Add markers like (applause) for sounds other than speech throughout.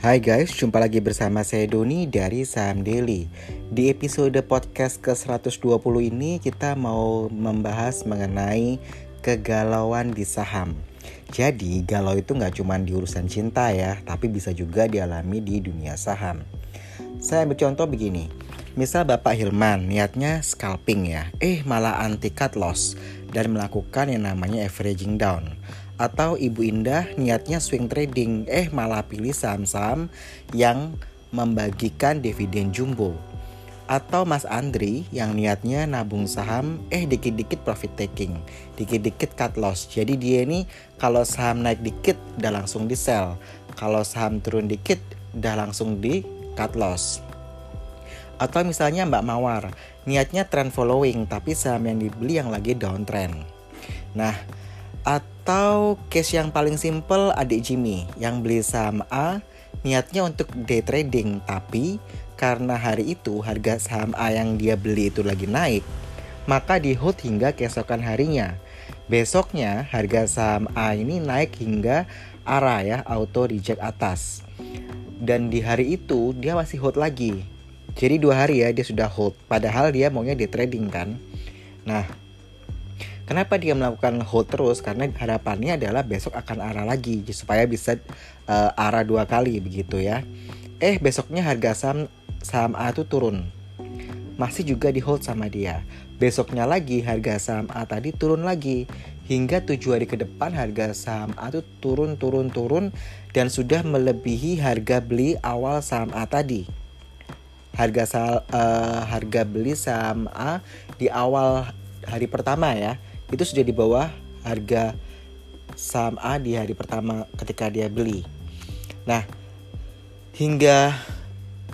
Hai guys, jumpa lagi bersama saya Doni dari Saham Daily. Di episode podcast ke-120 ini kita mau membahas mengenai kegalauan di saham. Jadi galau itu nggak cuma di urusan cinta ya, tapi bisa juga dialami di dunia saham. Saya ambil contoh begini, misal Bapak Hilman niatnya scalping ya, eh malah anti cut loss dan melakukan yang namanya averaging down atau Ibu Indah niatnya swing trading, eh malah pilih saham-saham yang membagikan dividen jumbo. Atau Mas Andri yang niatnya nabung saham, eh dikit-dikit profit taking, dikit-dikit cut loss. Jadi dia ini kalau saham naik dikit udah langsung di sell, kalau saham turun dikit udah langsung di cut loss. Atau misalnya Mbak Mawar, niatnya trend following tapi saham yang dibeli yang lagi downtrend. Nah, atau case yang paling simple adik Jimmy yang beli saham A niatnya untuk day trading tapi karena hari itu harga saham A yang dia beli itu lagi naik maka di hold hingga keesokan harinya. Besoknya harga saham A ini naik hingga arah ya auto reject atas. Dan di hari itu dia masih hold lagi. Jadi dua hari ya dia sudah hold. Padahal dia maunya day trading kan. Nah Kenapa dia melakukan hold terus? Karena harapannya adalah besok akan arah lagi supaya bisa uh, arah dua kali begitu ya. Eh besoknya harga saham saham A itu turun. Masih juga di hold sama dia. Besoknya lagi harga saham A tadi turun lagi hingga tujuh hari ke depan harga saham A itu turun turun turun dan sudah melebihi harga beli awal saham A tadi. Harga sal, uh, harga beli saham A di awal hari pertama ya itu sudah di bawah harga saham A di hari pertama ketika dia beli. Nah, hingga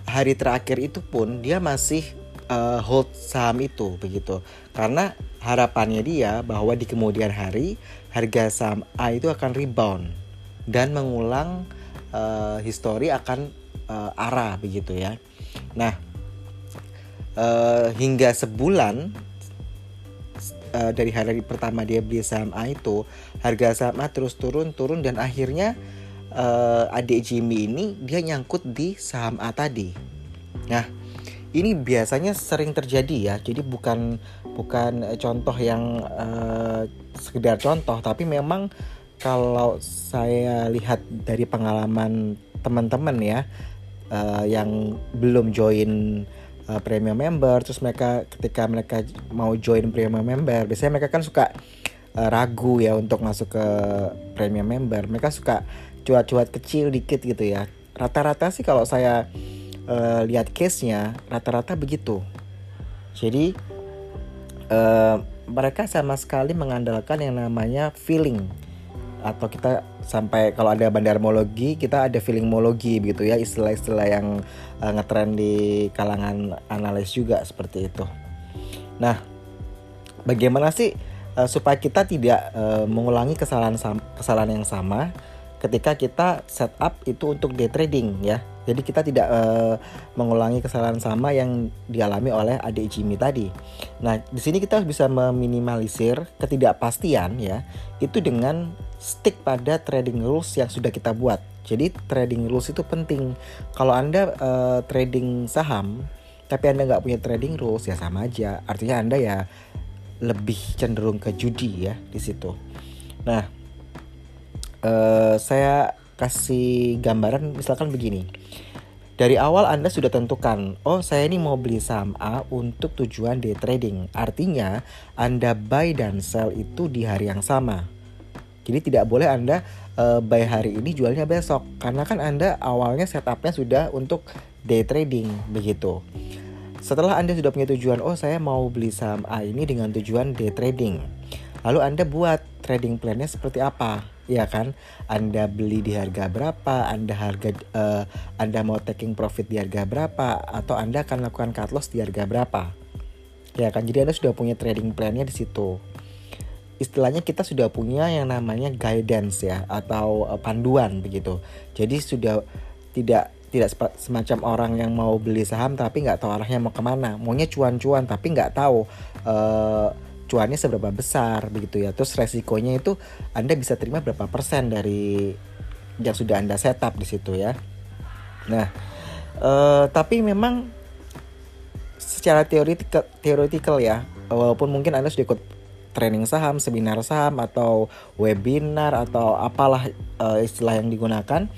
hari terakhir itu pun dia masih uh, hold saham itu begitu. Karena harapannya dia bahwa di kemudian hari harga saham A itu akan rebound dan mengulang uh, histori akan uh, arah begitu ya. Nah, uh, hingga sebulan uh, dari hari pertama dia beli saham A itu harga saham A terus turun turun dan akhirnya uh, adik Jimmy ini dia nyangkut di saham A tadi. Nah ini biasanya sering terjadi ya jadi bukan bukan contoh yang uh, sekedar contoh tapi memang kalau saya lihat dari pengalaman teman-teman ya uh, yang belum join uh, premium member terus mereka ketika mereka mau join premium member biasanya mereka kan suka uh, ragu ya untuk masuk ke premium member. Mereka suka cuat-cuat kecil dikit gitu ya. Rata-rata sih kalau saya uh, lihat case-nya rata-rata begitu. Jadi uh, mereka sama sekali mengandalkan yang namanya feeling atau kita sampai kalau ada bandarmologi kita ada feelingmologi begitu ya istilah-istilah yang uh, ngetren di kalangan analis juga seperti itu. Nah, bagaimana sih uh, supaya kita tidak uh, mengulangi kesalahan kesalahan yang sama ketika kita setup itu untuk day trading ya. Jadi kita tidak uh, mengulangi kesalahan sama yang dialami oleh adik Jimmy tadi. Nah, di sini kita bisa meminimalisir ketidakpastian ya, itu dengan stick pada trading rules yang sudah kita buat. Jadi trading rules itu penting. Kalau anda uh, trading saham, tapi anda nggak punya trading rules ya sama aja. Artinya anda ya lebih cenderung ke judi ya di situ. Nah, uh, saya kasih gambaran misalkan begini. Dari awal Anda sudah tentukan, oh saya ini mau beli saham A untuk tujuan day trading. Artinya Anda buy dan sell itu di hari yang sama. Jadi tidak boleh Anda uh, buy hari ini jualnya besok. Karena kan Anda awalnya setupnya sudah untuk day trading begitu. Setelah Anda sudah punya tujuan, oh saya mau beli saham A ini dengan tujuan day trading. Lalu Anda buat trading plannya seperti apa? ya kan? Anda beli di harga berapa? Anda harga uh, Anda mau taking profit di harga berapa? Atau Anda akan lakukan cut loss di harga berapa? Ya kan? Jadi Anda sudah punya trading plannya di situ istilahnya kita sudah punya yang namanya guidance ya atau uh, panduan begitu. Jadi sudah tidak tidak semacam orang yang mau beli saham tapi nggak tahu arahnya mau ke mana. Maunya cuan-cuan tapi nggak tahu uh, cuannya seberapa besar begitu ya. Terus resikonya itu anda bisa terima berapa persen dari yang sudah anda setup di situ ya. Nah, uh, tapi memang secara teoretikal teoretikal ya, walaupun mungkin Anda sudah ikut training saham, seminar saham atau webinar atau apalah uh, istilah yang digunakan,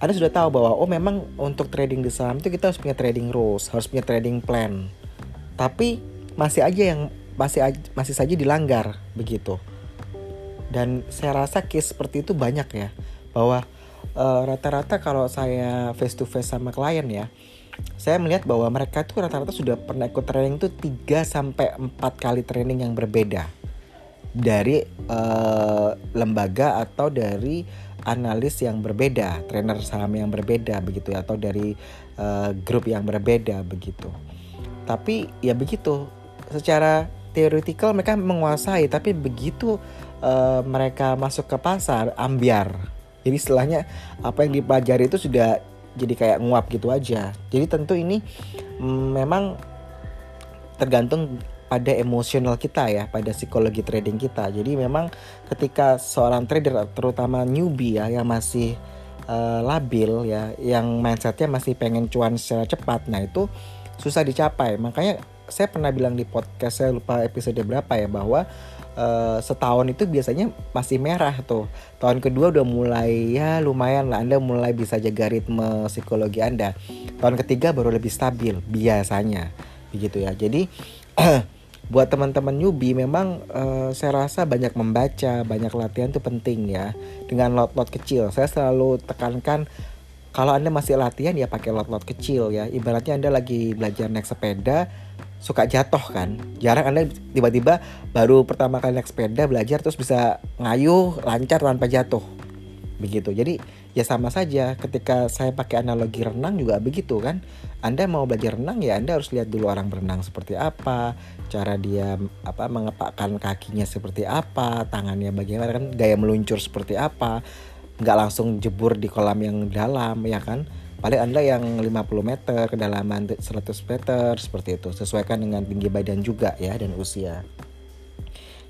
Anda sudah tahu bahwa oh memang untuk trading di saham itu kita harus punya trading rules, harus punya trading plan. Tapi masih aja yang masih masih saja dilanggar begitu. Dan saya rasa case seperti itu banyak ya, bahwa eh, rata-rata uh, kalau saya face to face sama klien ya, saya melihat bahwa mereka tuh rata-rata sudah pernah ikut training tuh 3 sampai 4 kali training yang berbeda dari uh, lembaga atau dari analis yang berbeda, trainer saham yang berbeda begitu ya atau dari uh, grup yang berbeda begitu. Tapi ya begitu, secara teoretikal mereka menguasai tapi begitu uh, mereka masuk ke pasar ambiar. Jadi istilahnya apa yang dipelajari itu sudah jadi kayak nguap gitu aja jadi tentu ini mm, memang tergantung pada emosional kita ya, pada psikologi trading kita. Jadi memang ketika seorang trader terutama newbie ya yang masih uh, labil ya, yang mindsetnya masih pengen cuan secara cepat, nah itu susah dicapai. Makanya saya pernah bilang di podcast saya lupa episode berapa ya bahwa uh, setahun itu biasanya masih merah tuh. Tahun kedua udah mulai ya lumayan lah Anda mulai bisa jaga ritme psikologi Anda. Tahun ketiga baru lebih stabil biasanya. Begitu ya. Jadi (clears throat) buat teman-teman newbie memang uh, saya rasa banyak membaca, banyak latihan itu penting ya. Dengan lot-lot kecil. Saya selalu tekankan kalau Anda masih latihan ya pakai lot-lot kecil ya. Ibaratnya Anda lagi belajar naik sepeda, suka jatuh kan. Jarang anda tiba-tiba baru pertama kali naik sepeda belajar terus bisa ngayuh lancar tanpa jatuh. Begitu. Jadi ya sama saja ketika saya pakai analogi renang juga begitu kan. Anda mau belajar renang ya anda harus lihat dulu orang berenang seperti apa cara dia apa mengepakkan kakinya seperti apa tangannya bagaimana kan gaya meluncur seperti apa. Nggak langsung jebur di kolam yang dalam ya kan paling anda yang 50 meter kedalaman 100 meter seperti itu. Sesuaikan dengan tinggi badan juga ya dan usia.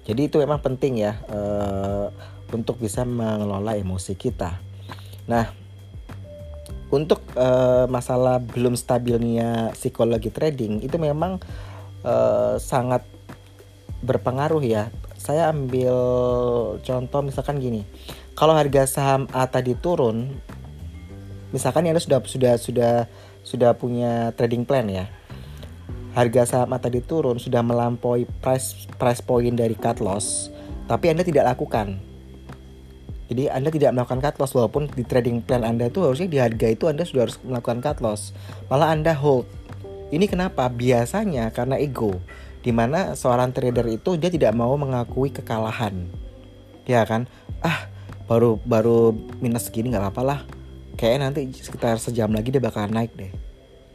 Jadi itu memang penting ya uh, untuk bisa mengelola emosi kita. Nah untuk uh, masalah belum stabilnya psikologi trading itu memang uh, sangat berpengaruh ya. Saya ambil contoh misalkan gini kalau harga saham A tadi turun misalkan anda sudah sudah sudah sudah punya trading plan ya. Harga saham tadi turun sudah melampaui price price point dari cut loss tapi anda tidak lakukan. Jadi anda tidak melakukan cut loss walaupun di trading plan anda itu harusnya di harga itu anda sudah harus melakukan cut loss. Malah anda hold. Ini kenapa? Biasanya karena ego di mana seorang trader itu dia tidak mau mengakui kekalahan. Ya kan? Ah baru baru minus segini nggak apa-apa lah kayak nanti sekitar sejam lagi dia bakalan naik deh.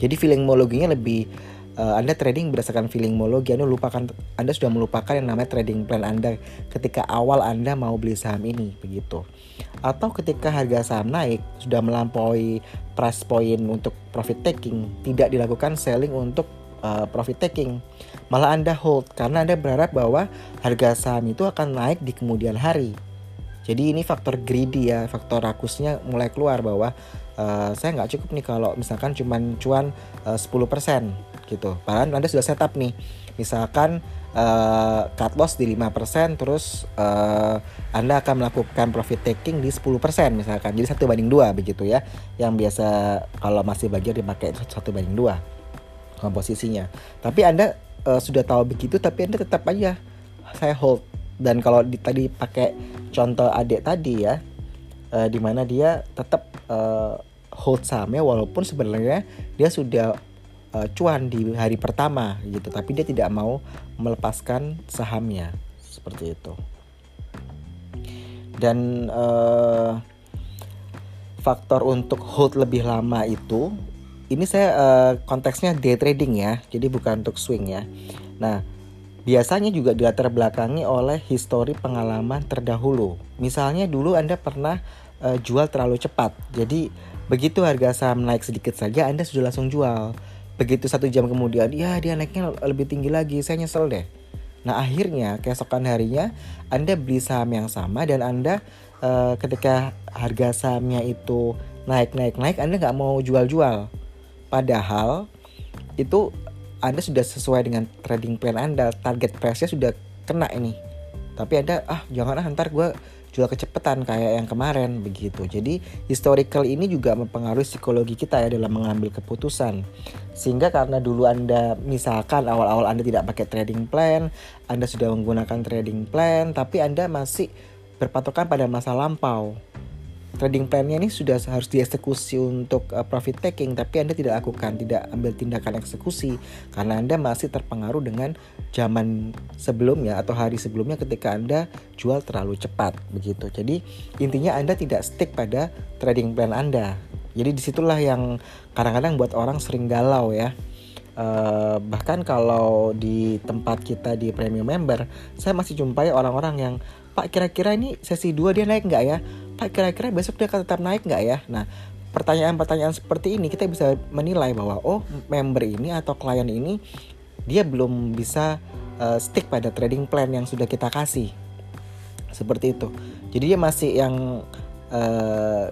Jadi feeling mologinya lebih uh, Anda trading berdasarkan feeling mologi Anda lupakan Anda sudah melupakan yang namanya trading plan Anda ketika awal Anda mau beli saham ini begitu. Atau ketika harga saham naik sudah melampaui price point untuk profit taking tidak dilakukan selling untuk uh, profit taking. Malah Anda hold karena Anda berharap bahwa harga saham itu akan naik di kemudian hari jadi ini faktor greedy ya, faktor rakusnya mulai keluar bahwa uh, saya nggak cukup nih kalau misalkan cuman cuan eh, uh, 10% gitu. Padahal Anda sudah setup nih. Misalkan uh, cut loss di 5% terus uh, Anda akan melakukan profit taking di 10% misalkan. Jadi satu banding dua begitu ya. Yang biasa kalau masih belajar dipakai satu banding dua komposisinya. Tapi Anda uh, sudah tahu begitu tapi Anda tetap aja saya hold dan kalau di, tadi pakai contoh adik tadi ya uh, di mana dia tetap uh, hold sahamnya walaupun sebenarnya dia sudah uh, cuan di hari pertama gitu tapi dia tidak mau melepaskan sahamnya. Seperti itu. Dan uh, faktor untuk hold lebih lama itu ini saya uh, konteksnya day trading ya jadi bukan untuk swing ya. Nah Biasanya juga dilatar belakangi oleh histori pengalaman terdahulu. Misalnya dulu Anda pernah uh, jual terlalu cepat. Jadi begitu harga saham naik sedikit saja Anda sudah langsung jual. Begitu satu jam kemudian, ya dia naiknya lebih tinggi lagi, saya nyesel deh. Nah akhirnya keesokan harinya Anda beli saham yang sama dan Anda uh, ketika harga sahamnya itu naik naik naik Anda nggak mau jual-jual. Padahal itu Anda sudah sesuai dengan trading plan Anda, target price-nya sudah kena ini. Tapi Anda ah jangan ah ntar gue jual kecepatan kayak yang kemarin begitu. Jadi historical ini juga mempengaruhi psikologi kita ya dalam mengambil keputusan. Sehingga karena dulu Anda misalkan awal-awal Anda tidak pakai trading plan, Anda sudah menggunakan trading plan tapi Anda masih berpatokan pada masa lampau trading plannya ini sudah harus dieksekusi untuk uh, profit taking tapi Anda tidak lakukan, tidak ambil tindakan eksekusi karena Anda masih terpengaruh dengan zaman sebelumnya atau hari sebelumnya ketika Anda jual terlalu cepat begitu. Jadi intinya Anda tidak stick pada trading plan Anda. Jadi di situlah yang kadang-kadang buat orang sering galau ya. Uh, bahkan kalau di tempat kita di premium member, saya masih jumpai orang-orang yang Pak kira-kira ini sesi 2 dia naik nggak ya? Pak kira-kira besok dia akan tetap naik nggak ya? Nah pertanyaan-pertanyaan seperti ini kita bisa menilai bahwa oh member ini atau klien ini dia belum bisa uh, stick pada trading plan yang sudah kita kasih seperti itu. Jadi dia masih yang uh,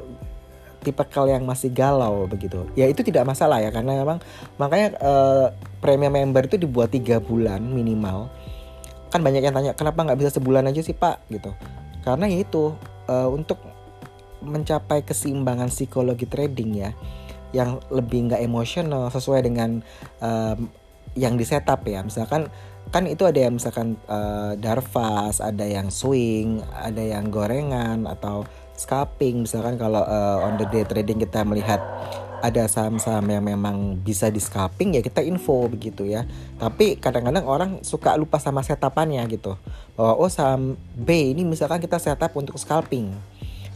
tipe kal yang masih galau begitu. Ya itu tidak masalah ya karena memang makanya uh, premium member itu dibuat tiga bulan minimal kan banyak yang tanya kenapa nggak bisa sebulan aja sih pak? Gitu. Karena ya itu uh, untuk mencapai keseimbangan psikologi trading ya yang lebih nggak emosional sesuai dengan um, yang di setup ya. Misalkan kan itu ada yang misalkan uh, darvas ada yang swing ada yang gorengan atau scalping. Misalkan kalau uh, on the day trading kita melihat ada saham-saham yang memang bisa di scalping ya kita info begitu ya. Tapi kadang-kadang orang suka lupa sama setapannya gitu. Bahwa oh saham B ini misalkan kita setup untuk scalping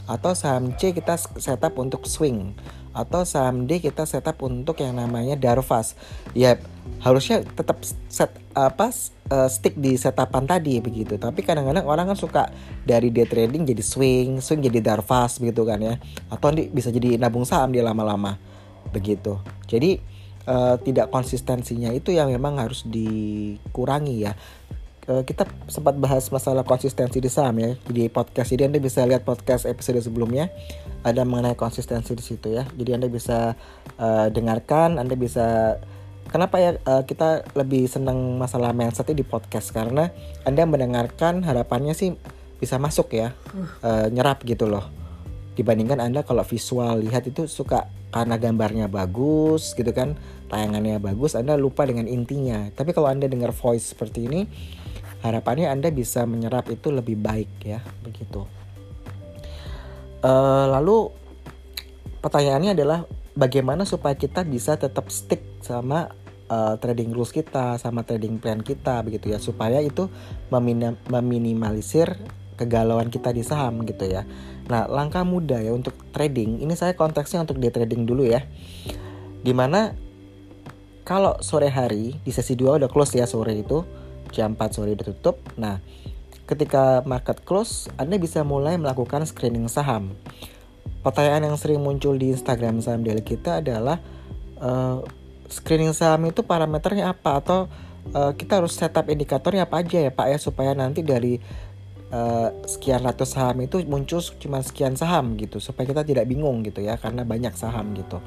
atau saham C kita setup untuk swing atau saham D kita setup untuk yang namanya darvas. Ya harusnya tetap set apa uh, stick di setapan tadi begitu. Tapi kadang-kadang orang kan suka dari day trading jadi swing, swing jadi darvas begitu kan ya. Atau bisa jadi nabung saham dia lama-lama begitu. Jadi uh, tidak konsistensinya itu yang memang harus dikurangi ya. Uh, kita sempat bahas masalah konsistensi di saham ya. Di podcast ini anda bisa lihat podcast episode sebelumnya ada mengenai konsistensi di situ ya. Jadi anda bisa uh, dengarkan anda bisa Kenapa ya uh, kita lebih senang masalah mindset di podcast? Karena Anda mendengarkan harapannya sih bisa masuk ya, uh, nyerap gitu loh. Dibandingkan Anda kalau visual lihat itu suka karena gambarnya bagus gitu kan tayangannya bagus anda lupa dengan intinya. Tapi kalau anda dengar voice seperti ini harapannya anda bisa menyerap itu lebih baik ya begitu. Uh, lalu pertanyaannya adalah bagaimana supaya kita bisa tetap stick sama uh, trading rules kita sama trading plan kita begitu ya. Supaya itu meminim meminimalisir kegalauan kita di saham gitu ya Nah, langkah mudah ya untuk trading. Ini saya konteksnya untuk day trading dulu ya. Di mana kalau sore hari di sesi 2 udah close ya sore itu jam 4 sore udah tutup. Nah, ketika market close, Anda bisa mulai melakukan screening saham. Pertanyaan yang sering muncul di Instagram saham daily kita adalah uh, screening saham itu parameternya apa atau uh, kita harus setup indikatornya apa aja ya Pak ya supaya nanti dari uh, sekian ratus saham itu muncul cuma sekian saham gitu supaya kita tidak bingung gitu ya karena banyak saham gitu.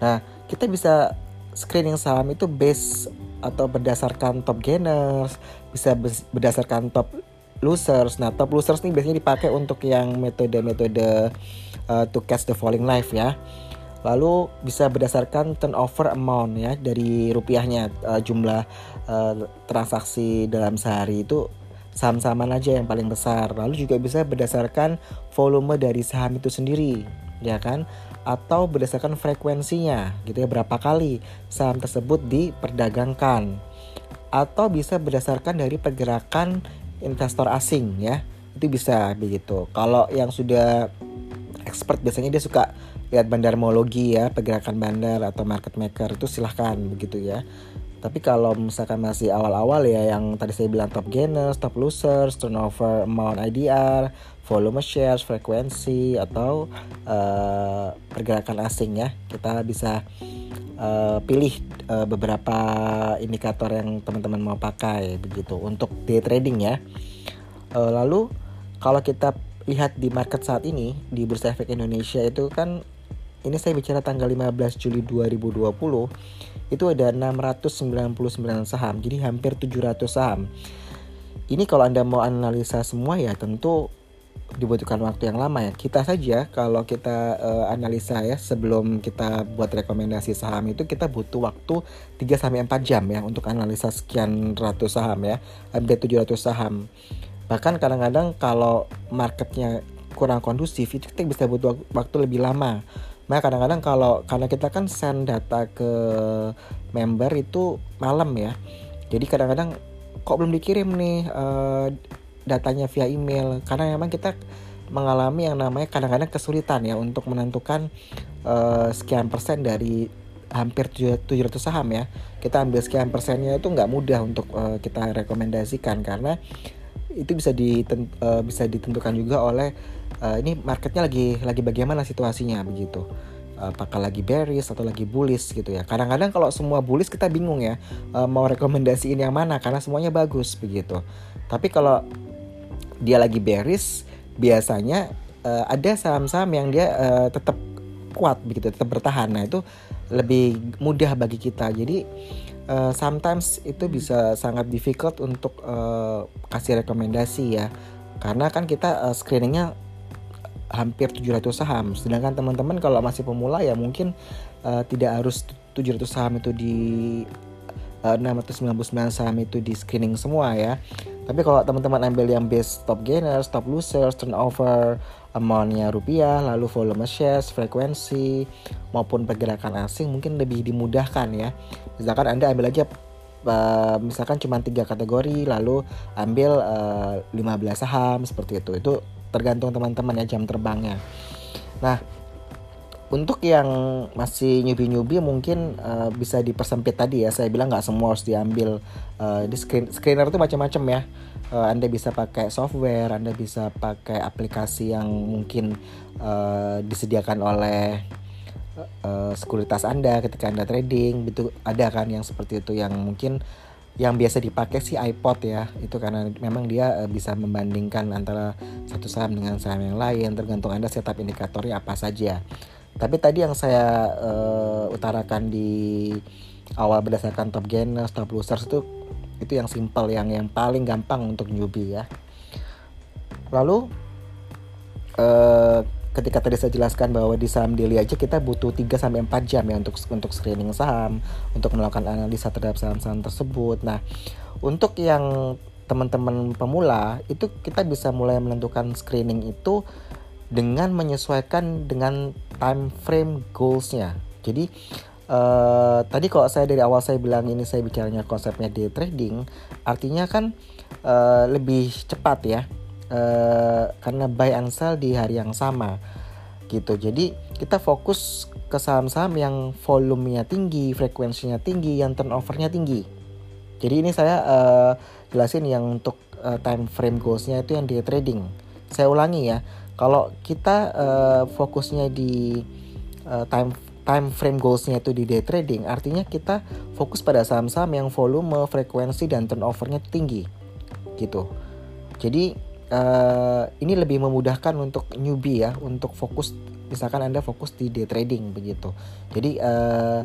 Nah kita bisa screening saham itu base atau berdasarkan top gainers, bisa berdasarkan top losers. Nah top losers ini biasanya dipakai untuk yang metode-metode uh, to catch the falling knife ya. Lalu bisa berdasarkan turnover amount ya dari rupiahnya uh, jumlah uh, transaksi dalam sehari itu saham-sahaman aja yang paling besar. Lalu juga bisa berdasarkan volume dari saham itu sendiri, ya kan? Atau berdasarkan frekuensinya, gitu ya, berapa kali saham tersebut diperdagangkan. Atau bisa berdasarkan dari pergerakan investor asing, ya. Itu bisa begitu. Kalau yang sudah expert biasanya dia suka lihat bandarmologi ya, pergerakan bandar atau market maker itu silahkan begitu ya. Tapi kalau misalkan masih awal-awal ya yang tadi saya bilang top gainers, top losers, turnover amount IDR, volume shares, frekuensi atau uh, pergerakan asing ya, kita bisa uh, pilih uh, beberapa indikator yang teman-teman mau pakai begitu untuk day trading ya. Uh, lalu kalau kita lihat di market saat ini di Bursa Efek Indonesia itu kan ini saya bicara tanggal 15 Juli 2020 itu ada 699 saham jadi hampir 700 saham ini kalau anda mau analisa semua ya tentu dibutuhkan waktu yang lama ya. Kita saja kalau kita uh, analisa ya sebelum kita buat rekomendasi saham itu kita butuh waktu 3 sampai 4 jam ya untuk analisa sekian ratus saham ya. Hampir 700 saham. Bahkan kadang-kadang kalau marketnya kurang kondusif itu kita bisa butuh waktu lebih lama. Nah kadang-kadang kalau karena kita kan send data ke member itu malam ya. Jadi kadang-kadang kok belum dikirim nih uh, datanya via email karena memang kita mengalami yang namanya kadang-kadang kesulitan ya untuk menentukan uh, sekian persen dari hampir 700 saham ya kita ambil sekian persennya itu nggak mudah untuk uh, kita rekomendasikan karena itu bisa diten, uh, bisa ditentukan juga oleh uh, ini marketnya lagi lagi bagaimana situasinya begitu. Apakah lagi bearish atau lagi bullish gitu ya. Kadang-kadang kalau semua bullish kita bingung ya uh, mau (laughs) rekomendasiin yang mana karena semuanya bagus begitu. Tapi kalau dia lagi bearish biasanya uh, ada saham-saham yang dia uh, tetap kuat begitu tetap bertahan. Nah itu lebih mudah bagi kita. Jadi uh, sometimes itu bisa sangat difficult untuk uh, kasih rekomendasi ya. Karena kan kita uh, screeningnya hampir 700 saham sedangkan teman-teman kalau masih pemula ya mungkin uh, tidak harus 700 saham itu di uh, 699 saham itu di screening semua ya tapi kalau teman-teman ambil yang base top gainers, top losers, turnover, amountnya rupiah, lalu volume shares, frekuensi, maupun pergerakan asing mungkin lebih dimudahkan ya. Misalkan Anda ambil aja uh, misalkan cuma tiga kategori, lalu ambil uh, eh, 15 saham seperti itu. Itu tergantung teman-teman ya jam terbangnya. Nah, untuk yang masih nyubi-nyubi mungkin uh, bisa dipersempit tadi ya. Saya bilang nggak semua harus diambil uh, di screen screener itu macam-macam ya. Uh, anda bisa pakai software anda bisa pakai aplikasi yang mungkin uh, disediakan oleh uh, sekuritas anda ketika anda trading itu ada kan yang seperti itu yang mungkin yang biasa dipakai si iPod ya itu karena memang dia uh, bisa membandingkan antara satu saham dengan saham yang lain tergantung anda setup indikatornya apa saja tapi tadi yang saya uh, utarakan di awal berdasarkan top gainers, top losers itu itu yang simple, yang yang paling gampang untuk newbie ya. Lalu uh, ketika tadi saya jelaskan bahwa di saham daily aja kita butuh 3 sampai 4 jam ya untuk untuk screening saham, untuk melakukan analisa terhadap saham-saham tersebut. Nah, untuk yang teman-teman pemula itu kita bisa mulai menentukan screening itu dengan menyesuaikan dengan time frame goalsnya. Jadi uh, tadi kalau saya dari awal saya bilang ini saya bicaranya konsepnya day trading, artinya kan uh, lebih cepat ya, uh, karena buy and sell di hari yang sama gitu. Jadi kita fokus ke saham-saham yang volumenya tinggi, frekuensinya tinggi, yang turnovernya tinggi. Jadi ini saya uh, jelasin yang untuk uh, time frame goalsnya itu yang day trading. Saya ulangi ya kalau kita uh, fokusnya di uh, time time frame goalsnya itu di day trading, artinya kita fokus pada saham-saham yang volume, frekuensi dan turnovernya tinggi, gitu. Jadi uh, ini lebih memudahkan untuk newbie ya, untuk fokus, misalkan anda fokus di day trading begitu. Jadi uh,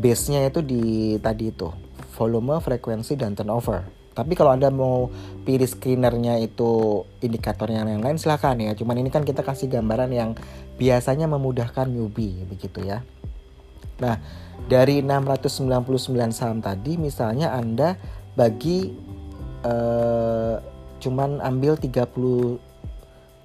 base-nya itu di tadi itu volume, frekuensi dan turnover. Tapi kalau Anda mau pilih screenernya itu indikatornya yang lain silahkan ya. Cuman ini kan kita kasih gambaran yang biasanya memudahkan newbie begitu ya. Nah, dari 699 saham tadi misalnya Anda bagi eh, cuman ambil 30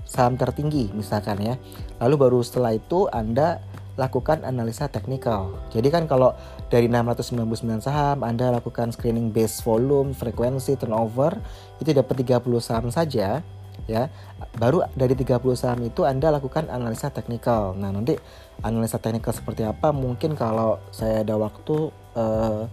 saham tertinggi misalkan ya. Lalu baru setelah itu Anda lakukan analisa teknikal. Jadi kan kalau dari 699 saham Anda lakukan screening base volume, frekuensi, turnover itu dapat 30 saham saja ya. Baru dari 30 saham itu Anda lakukan analisa teknikal. Nah, nanti analisa teknikal seperti apa mungkin kalau saya ada waktu uh,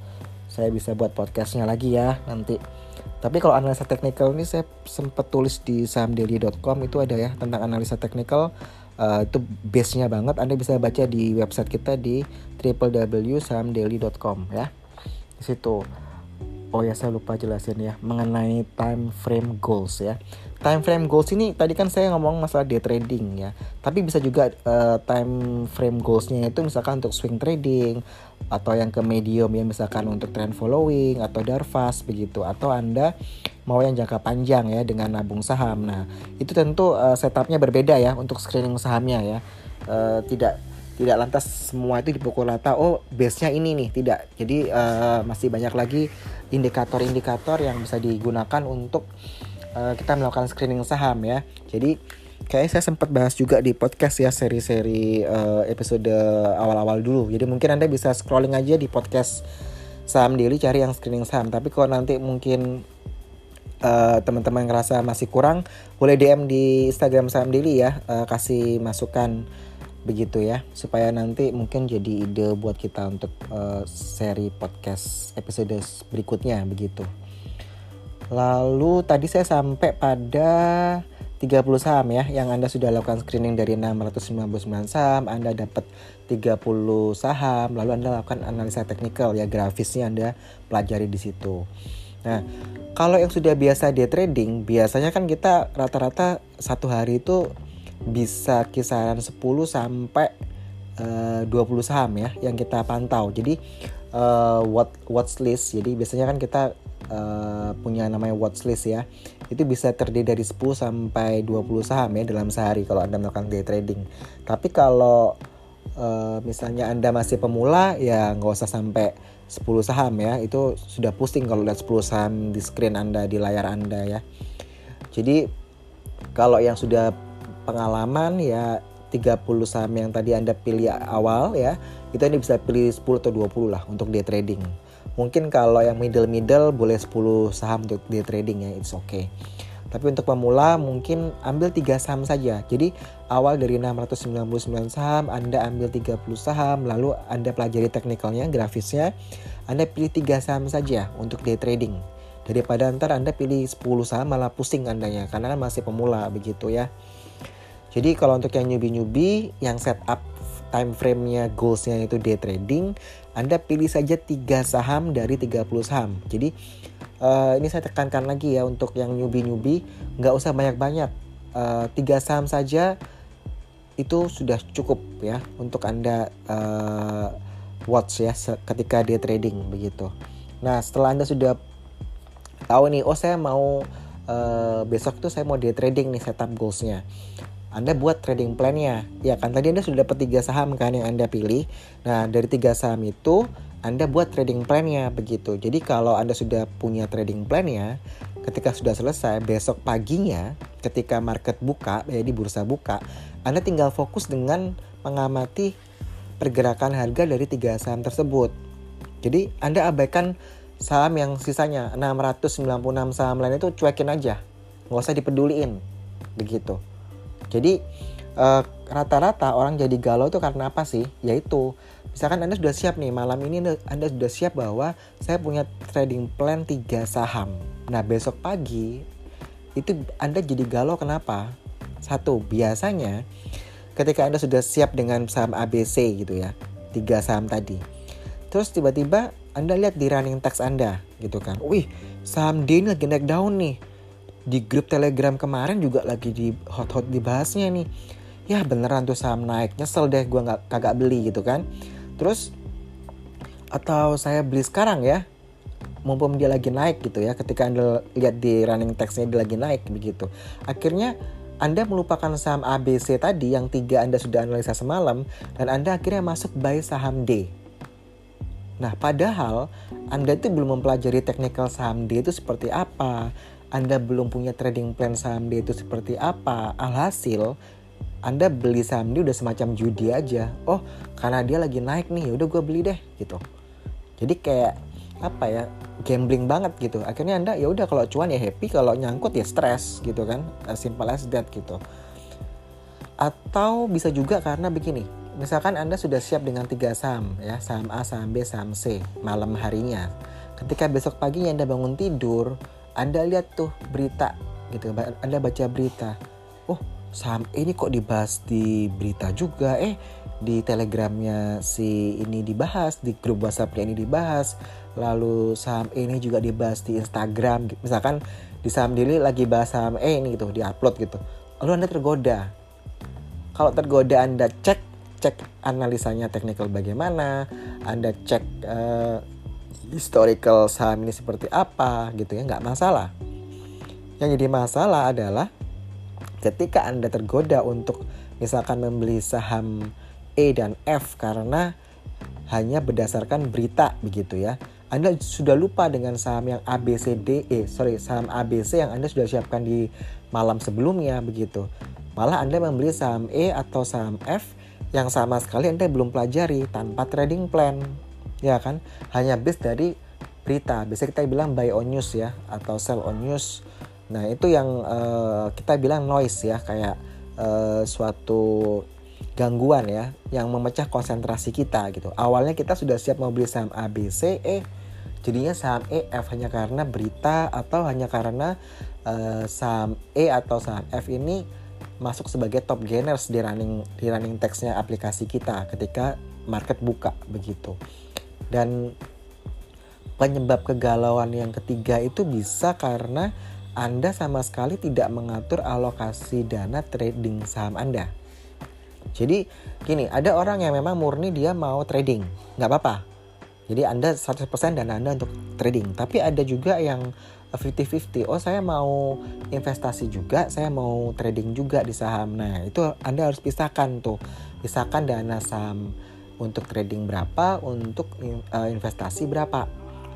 saya bisa buat podcastnya lagi ya nanti. Tapi kalau analisa teknikal ini saya sempat tulis di sahamdaily.com itu ada ya tentang analisa teknikal. Uh, itu base-nya banget. Anda bisa baca di website kita di www.sahamdaily.com ya. Di situ Oh ya saya lupa jelasin ya mengenai time frame goals ya. Time frame goals ini tadi kan saya ngomong masalah day trading ya. Tapi bisa juga uh, time frame goalsnya itu misalkan untuk swing trading atau yang ke medium ya misalkan untuk trend following atau darvas begitu atau anda mau yang jangka panjang ya dengan nabung saham. Nah itu tentu uh, setupnya berbeda ya untuk screening sahamnya ya. Uh, tidak tidak lantas semua itu dipukul rata. Oh base nya ini nih tidak. Jadi uh, masih banyak lagi indikator-indikator yang bisa digunakan untuk uh, kita melakukan screening saham ya. Jadi kayak saya sempat bahas juga di podcast ya seri-seri uh, episode awal-awal dulu. Jadi mungkin anda bisa scrolling aja di podcast saham daily cari yang screening saham. Tapi kalau nanti mungkin uh, teman-teman ngerasa masih kurang boleh DM di Instagram saham daily ya uh, kasih masukan begitu ya supaya nanti mungkin jadi ide buat kita untuk uh, seri podcast episode berikutnya begitu. Lalu tadi saya sampai pada 30 saham ya yang Anda sudah lakukan screening dari 699 saham, Anda dapat 30 saham, lalu Anda lakukan analisa teknikal ya grafisnya Anda pelajari di situ. Nah, kalau yang sudah biasa day trading, biasanya kan kita rata-rata satu hari itu bisa kisaran 10 sampai uh, 20 saham ya yang kita pantau. Jadi uh, what watch list. Jadi biasanya kan kita uh, punya namanya watch list ya. Itu bisa terdiri dari 10 sampai 20 saham ya dalam sehari kalau Anda melakukan day trading. Tapi kalau uh, misalnya Anda masih pemula ya nggak usah sampai 10 saham ya. Itu sudah pusing kalau lihat 10 saham di screen Anda di layar Anda ya. Jadi kalau yang sudah pengalaman ya 30 saham yang tadi Anda pilih awal ya, itu Anda bisa pilih 10 atau 20 lah untuk day trading. Mungkin kalau yang middle-middle boleh 10 saham untuk day trading ya, it's okay. Tapi untuk pemula mungkin ambil 3 saham saja. Jadi awal dari 699 saham, Anda ambil 30 saham, lalu Anda pelajari teknikalnya, grafisnya, Anda pilih 3 saham saja untuk day trading. Daripada ntar Anda pilih 10 saham malah pusing Andanya, karena kan masih pemula begitu ya. Jadi kalau untuk yang newbie-newbie yang setup time frame-nya goals-nya itu day trading, Anda pilih saja tiga saham dari 30 saham. Jadi uh, ini saya tekankan lagi ya untuk yang newbie-newbie nggak usah banyak-banyak. Uh, tiga saham saja itu sudah cukup ya untuk Anda uh, watch ya ketika day trading begitu. Nah, setelah Anda sudah tahu nih, oh saya mau uh, besok tuh saya mau day trading nih setup goalsnya. Anda buat trading plan-nya. Ya kan tadi Anda sudah dapat tiga saham kan yang Anda pilih. Nah, dari tiga saham itu Anda buat trading plan-nya begitu. Jadi kalau Anda sudah punya trading plan-nya, ketika sudah selesai besok paginya ketika market buka, ya di bursa buka, Anda tinggal fokus dengan mengamati pergerakan harga dari tiga saham tersebut. Jadi Anda abaikan saham yang sisanya 696 saham lain itu cuekin aja. Nggak usah dipeduliin. Begitu. Jadi eh, rata-rata orang jadi galau itu karena apa sih? Yaitu misalkan Anda sudah siap nih malam ini Anda sudah siap bahwa saya punya trading plan 3 saham. Nah, besok pagi itu Anda jadi galau kenapa? Satu, biasanya ketika Anda sudah siap dengan saham ABC gitu ya, tiga saham tadi. Terus tiba-tiba Anda lihat di running text Anda gitu kan. Wih, saham D ini lagi naik daun nih di grup telegram kemarin juga lagi di hot-hot dibahasnya nih. Ya beneran tuh saham naik. Nyesel deh gue nggak kagak beli gitu kan. Terus atau saya beli sekarang ya mumpung dia lagi naik gitu ya ketika anda lihat di running textnya dia lagi naik begitu. Akhirnya anda melupakan saham ABC tadi yang tiga Anda sudah analisa semalam dan Anda akhirnya masuk buy saham D. Nah, padahal Anda itu belum mempelajari teknikal saham D itu seperti apa, anda belum punya trading plan saham dia itu seperti apa, alhasil Anda beli saham dia udah semacam judi aja. Oh, karena dia lagi naik nih, udah gue beli deh gitu. Jadi kayak apa ya gambling banget gitu. Akhirnya Anda ya udah kalau cuan ya happy, kalau nyangkut ya stres gitu kan. As simple as that gitu. Atau bisa juga karena begini, misalkan Anda sudah siap dengan tiga saham ya, saham A, saham B, saham C malam harinya. Ketika besok pagi Anda bangun tidur, anda lihat tuh berita gitu Anda baca berita. Oh saham ini kok dibahas di berita juga? Eh di telegramnya si ini dibahas di grup WhatsAppnya ini dibahas. Lalu saham ini juga dibahas di Instagram. Misalkan di saham daily lagi bahas saham E ini gitu diupload gitu. Lalu anda tergoda. Kalau tergoda anda cek cek analisanya teknikal bagaimana. Anda cek uh, historical saham ini seperti apa gitu ya nggak masalah yang jadi masalah adalah ketika anda tergoda untuk misalkan membeli saham E dan F karena hanya berdasarkan berita begitu ya anda sudah lupa dengan saham yang ABCD, eh sorry saham ABC yang Anda sudah siapkan di malam sebelumnya begitu. Malah Anda membeli saham E atau saham F yang sama sekali Anda belum pelajari tanpa trading plan, ya kan? Hanya base dari berita. Biasanya kita bilang buy on news ya atau sell on news. Nah itu yang uh, kita bilang noise ya kayak uh, suatu gangguan ya yang memecah konsentrasi kita gitu. Awalnya kita sudah siap mau beli saham ABC, eh jadinya saham E F hanya karena berita atau hanya karena uh, saham E atau saham F ini masuk sebagai top gainers di running di running textnya aplikasi kita ketika market buka begitu dan penyebab kegalauan yang ketiga itu bisa karena anda sama sekali tidak mengatur alokasi dana trading saham Anda. Jadi gini, ada orang yang memang murni dia mau trading, nggak apa-apa. Jadi Anda 100% dana Anda untuk trading. Tapi ada juga yang 50-50. Oh saya mau investasi juga, saya mau trading juga di saham. Nah itu Anda harus pisahkan tuh. Pisahkan dana saham untuk trading berapa, untuk uh, investasi berapa.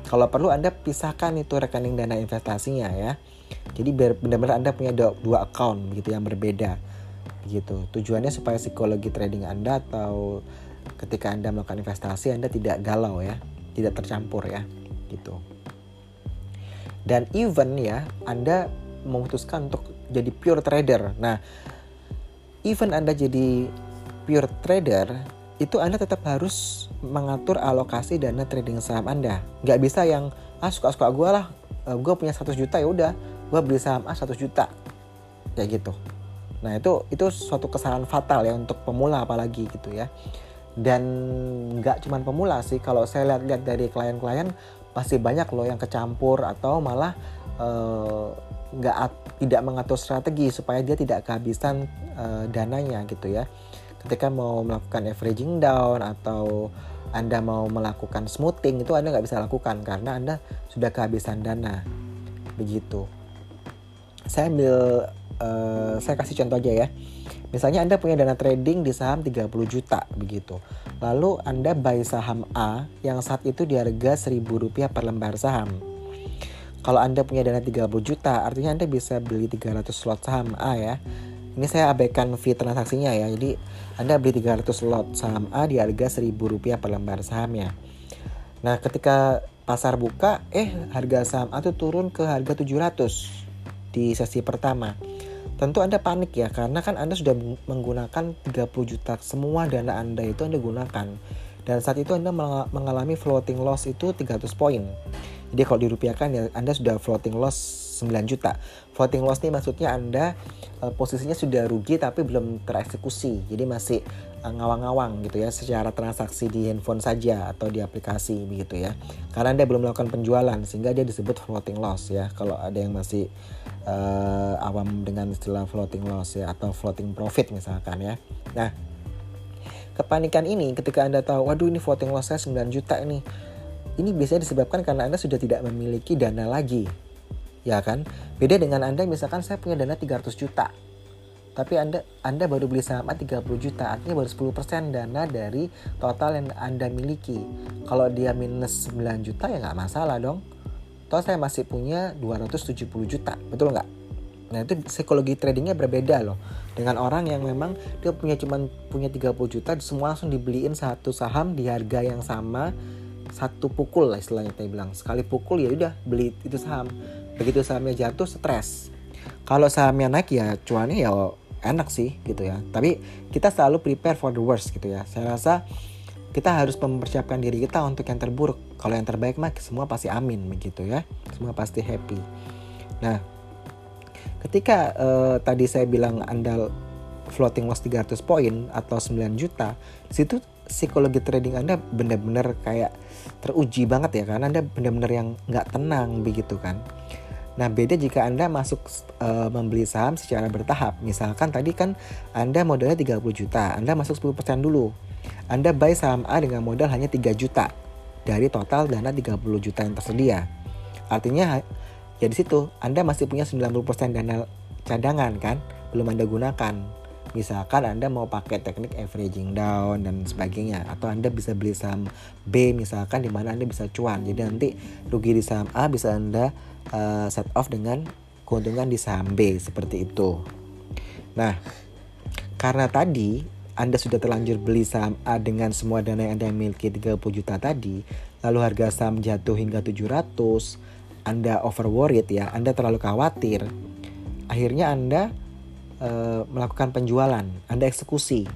Kalau perlu Anda pisahkan itu rekening dana investasinya ya. Jadi benar-benar Anda punya dua, dua account begitu yang berbeda. Begitu. Tujuannya supaya psikologi trading Anda atau ketika Anda melakukan investasi Anda tidak galau ya, tidak tercampur ya, gitu. Dan even ya, Anda memutuskan untuk jadi pure trader. Nah, even Anda jadi pure trader, itu Anda tetap harus mengatur alokasi dana trading saham Anda. Nggak bisa yang ah suka-suka gue lah, eh, gue punya 100 juta ya udah, gue beli saham A 100 juta, kayak gitu. Nah itu itu suatu kesalahan fatal ya untuk pemula apalagi gitu ya dan nggak cuman pemula sih kalau saya lihat-lihat dari klien-klien pasti banyak loh yang kecampur atau malah eh, nggak uh, tidak mengatur strategi supaya dia tidak kehabisan uh, dananya gitu ya ketika mau melakukan averaging down atau anda mau melakukan smoothing itu anda nggak bisa lakukan karena anda sudah kehabisan dana begitu saya ambil uh, saya kasih contoh aja ya Misalnya Anda punya dana trading di saham 30 juta begitu. Lalu Anda buy saham A yang saat itu di harga Rp1.000 per lembar saham. Kalau Anda punya dana 30 juta, artinya Anda bisa beli 300 slot saham A ya. Ini saya abaikan fee transaksinya ya. Jadi Anda beli 300 slot saham A di harga Rp1.000 per lembar sahamnya. Nah, ketika pasar buka, eh harga saham A itu turun ke harga 700 di sesi pertama. Tentu Anda panik ya karena kan Anda sudah menggunakan 30 juta. Semua dana Anda itu Anda gunakan. Dan saat itu Anda mengalami floating loss itu 300 poin. Jadi kalau dirupiahkan ya Anda sudah floating loss 9 juta floating loss ini maksudnya Anda uh, posisinya sudah rugi tapi belum tereksekusi jadi masih uh, ngawang-ngawang gitu ya secara transaksi di handphone saja atau di aplikasi begitu ya karena Anda belum melakukan penjualan sehingga dia disebut floating loss ya kalau ada yang masih uh, awam dengan istilah floating loss ya atau floating profit misalkan ya. Nah, kepanikan ini ketika Anda tahu, waduh ini floating loss saya 9 juta ini. Ini biasanya disebabkan karena Anda sudah tidak memiliki dana lagi. Ya kan? Beda dengan Anda misalkan saya punya dana 300 juta. Tapi Anda Anda baru beli saham 30 juta, artinya baru 10% dana dari total yang Anda miliki. Kalau dia minus 9 juta ya nggak masalah dong toh saya masih punya 270 juta betul nggak nah itu psikologi tradingnya berbeda loh dengan orang yang memang dia punya cuman punya 30 juta semua langsung dibeliin satu saham di harga yang sama satu pukul lah istilahnya saya bilang sekali pukul ya udah beli itu saham begitu sahamnya jatuh stres kalau sahamnya naik ya cuannya ya enak sih gitu ya tapi kita selalu prepare for the worst gitu ya saya rasa kita harus mempersiapkan diri kita untuk yang terburuk. Kalau yang terbaik mah semua pasti amin begitu ya. Semua pasti happy. Nah, ketika uh, tadi saya bilang Anda floating loss 300 poin atau 9 juta, situ psikologi trading Anda benar-benar kayak teruji banget ya karena Anda benar-benar yang nggak tenang begitu kan. Nah, beda jika Anda masuk uh, membeli saham secara bertahap. Misalkan tadi kan Anda modalnya 30 juta, Anda masuk 10% dulu. Anda buy saham A dengan modal hanya 3 juta dari total dana 30 juta yang tersedia. Artinya ya di situ Anda masih punya 90% dana cadangan kan, belum Anda gunakan. Misalkan Anda mau pakai teknik averaging down dan sebagainya atau Anda bisa beli saham B misalkan di mana Anda bisa cuan. Jadi nanti rugi di saham A bisa Anda uh, set off dengan keuntungan di saham B seperti itu. Nah, karena tadi Anda sudah terlanjur beli saham A dengan semua dana yang Anda miliki 30 juta tadi, lalu harga saham jatuh hingga 700, Anda over worried ya, Anda terlalu khawatir. Akhirnya Anda uh, melakukan penjualan, Anda eksekusi.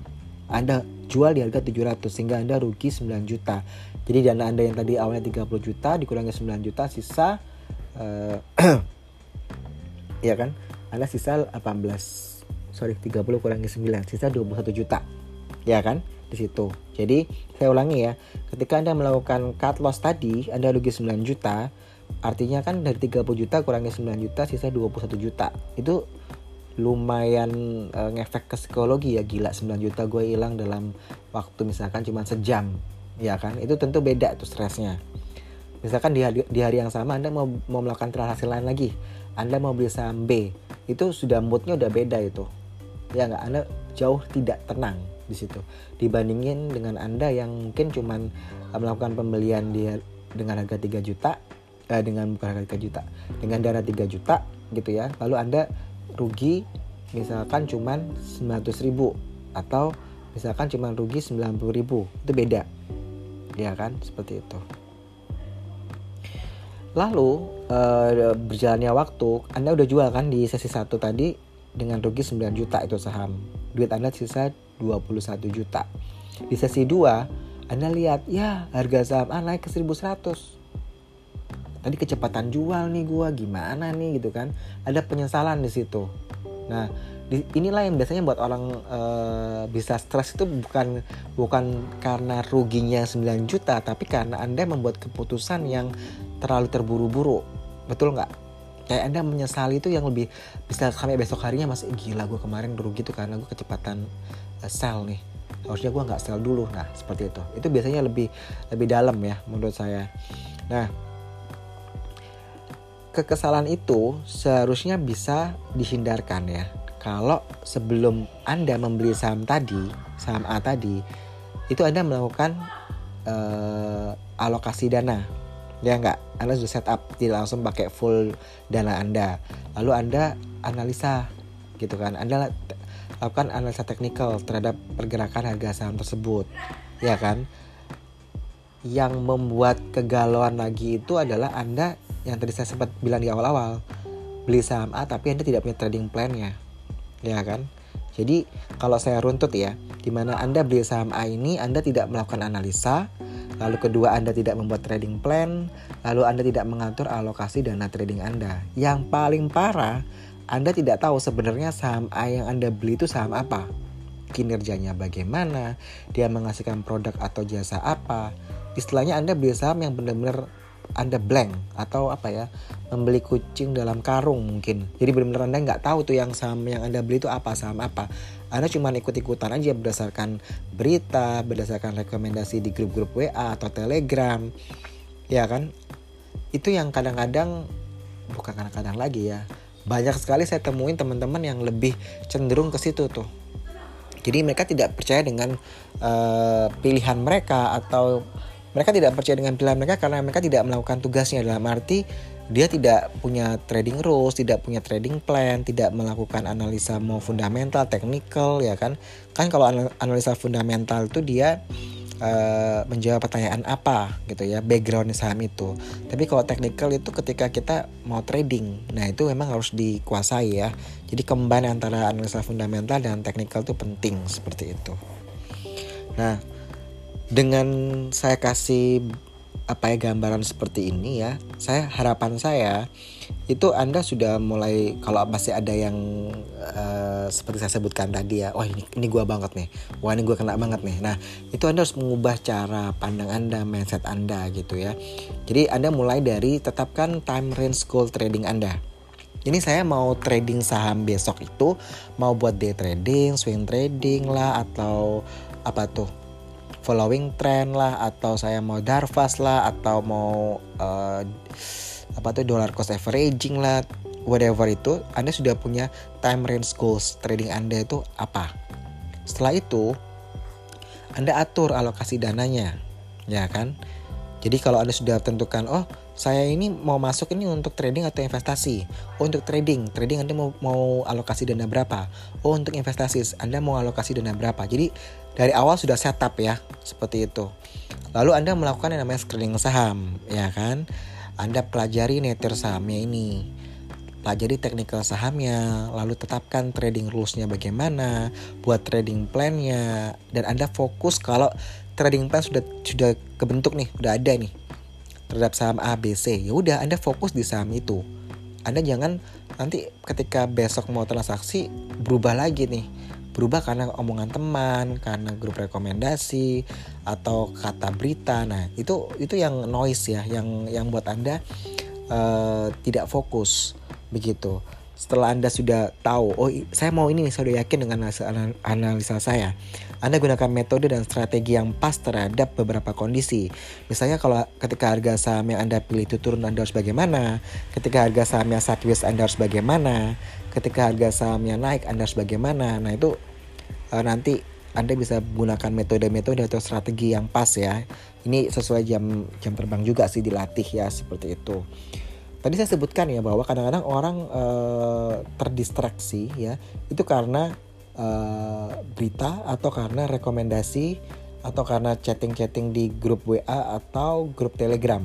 Anda jual di harga 700 sehingga Anda rugi 9 juta. Jadi dana Anda yang tadi awalnya 30 juta dikurangi 9 juta sisa uh, (clears throat) ya kan? Anda sisa 18 sorry 30 kurangi 9 sisa 21 juta. Ya kan? Di situ. Jadi saya ulangi ya ketika Anda melakukan cut loss tadi Anda rugi 9 juta artinya kan dari 30 juta kurangi 9 juta sisa 21 juta. Itu lumayan uh, ngefek ke psikologi ya. Gila 9 juta gue hilang dalam waktu misalkan cuma sejam ya kan? Itu tentu beda tuh stresnya. Misalkan di hari, di hari yang sama Anda mau mau melakukan transaksi lain lagi. Anda mau beli saham B itu sudah moodnya udah beda itu. Ya nggak? Anda jauh tidak tenang di situ. Dibandingin dengan Anda yang mungkin cuman eh, melakukan pembelian di dengan harga 3 juta eh, dengan bukan harga 3 juta dengan dana 3 juta gitu ya. Lalu Anda rugi misalkan cuman 900 ribu atau misalkan cuman rugi 90 ribu itu beda ya kan seperti itu Lalu uh, berjalannya waktu, Anda udah jual kan di sesi satu tadi dengan rugi 9 juta itu saham. Duit Anda sisa 21 juta. Di sesi 2, Anda lihat, ya harga saham A naik ke 1100. Tadi kecepatan jual nih gua gimana nih gitu kan. Ada penyesalan di situ. Nah, di, inilah yang biasanya buat orang uh, bisa stres itu bukan bukan karena ruginya 9 juta tapi karena Anda membuat keputusan yang terlalu terburu-buru. Betul nggak? Kayak anda menyesali itu yang lebih bisa sampai besok harinya masih gila gue kemarin rugi tuh karena gue kecepatan uh, sell nih. Harusnya gue nggak sell dulu. Nah seperti itu. Itu biasanya lebih lebih dalam ya menurut saya. Nah kekesalan itu seharusnya bisa dihindarkan ya. Kalau sebelum anda membeli saham tadi saham A tadi itu anda melakukan uh, alokasi dana. Ya enggak anda sudah setup tidak langsung pakai full dana anda. Lalu anda analisa gitu kan? Anda lakukan analisa teknikal terhadap pergerakan harga saham tersebut. Ya kan yang membuat kegalauan lagi itu adalah anda yang tadi saya sempat bilang di awal-awal beli saham A tapi anda tidak punya trading plan-nya ya kan jadi kalau saya runtut ya di mana anda beli saham A ini anda tidak melakukan analisa Lalu kedua Anda tidak membuat trading plan, lalu Anda tidak mengatur alokasi dana trading Anda. Yang paling parah, Anda tidak tahu sebenarnya saham A yang Anda beli itu saham apa. Kinerjanya bagaimana, dia menghasilkan produk atau jasa apa. Istilahnya Anda beli saham yang benar-benar anda blank atau apa ya membeli kucing dalam karung mungkin. Jadi benar-benar anda nggak tahu tuh yang saham yang anda beli itu apa saham apa. Anda cuma ikut-ikutan aja berdasarkan berita berdasarkan rekomendasi di grup-grup WA atau Telegram. Ya kan? Itu yang kadang-kadang bukan kadang-kadang lagi ya banyak sekali saya temuin teman-teman yang lebih cenderung ke situ tuh. Jadi mereka tidak percaya dengan uh, pilihan mereka atau mereka tidak percaya dengan pilihan mereka karena mereka tidak melakukan tugasnya dalam arti dia tidak punya trading rules, tidak punya trading plan, tidak melakukan analisa mau fundamental, technical ya kan. Kan kalau analisa fundamental itu dia uh, menjawab pertanyaan apa gitu ya, background saham itu. Tapi kalau technical itu ketika kita mau trading, nah itu memang harus dikuasai ya. Jadi kembali antara analisa fundamental dan technical itu penting seperti itu. Nah, dengan saya kasih apa ya gambaran seperti ini ya saya harapan saya itu anda sudah mulai kalau masih ada yang uh, seperti saya sebutkan tadi ya wah ini ini gua banget nih. Wah ini gua kena banget nih. Nah itu anda harus mengubah cara pandang anda mindset anda gitu ya. Jadi anda mulai dari tetapkan time range goal trading anda. Ini saya mau trading saham besok itu mau buat day trading, swing trading lah atau apa tuh following trend lah atau saya mau darvas lah atau mau uh, apa tuh dollar cost averaging lah whatever itu Anda sudah punya time range goals trading Anda itu apa setelah itu Anda atur alokasi dananya ya kan jadi kalau Anda sudah tentukan, oh saya ini mau masuk ini untuk trading atau investasi. Oh untuk trading, trading Anda mau, mau alokasi dana berapa? Oh untuk investasi, Anda mau alokasi dana berapa? Jadi dari awal sudah setup ya, seperti itu. Lalu Anda melakukan yang namanya screening saham, ya kan? Anda pelajari netter sahamnya ini. Pelajari technical sahamnya, lalu tetapkan trading rulesnya bagaimana, buat trading plannya, dan Anda fokus kalau trading plan sudah sudah kebentuk nih, udah ada nih terhadap saham A, B, C. Ya udah Anda fokus di saham itu. Anda jangan nanti ketika besok mau transaksi berubah lagi nih. Berubah karena omongan teman, karena grup rekomendasi atau kata berita. Nah, itu itu yang noise ya, yang yang buat Anda uh, tidak fokus begitu setelah Anda sudah tahu, oh saya mau ini saya udah yakin dengan analisa saya. Anda gunakan metode dan strategi yang pas terhadap beberapa kondisi. Misalnya kalau ketika harga saham yang Anda pilih itu turun Anda harus bagaimana, ketika harga sahamnya sideways Anda harus bagaimana, ketika harga sahamnya naik Anda harus bagaimana. Nah itu uh, nanti anda bisa gunakan metode-metode atau strategi yang pas ya. Ini sesuai jam jam terbang juga sih dilatih ya seperti itu tadi saya sebutkan ya bahwa kadang-kadang orang uh, terdistraksi ya itu karena uh, berita atau karena rekomendasi atau karena chatting-chatting di grup WA atau grup Telegram.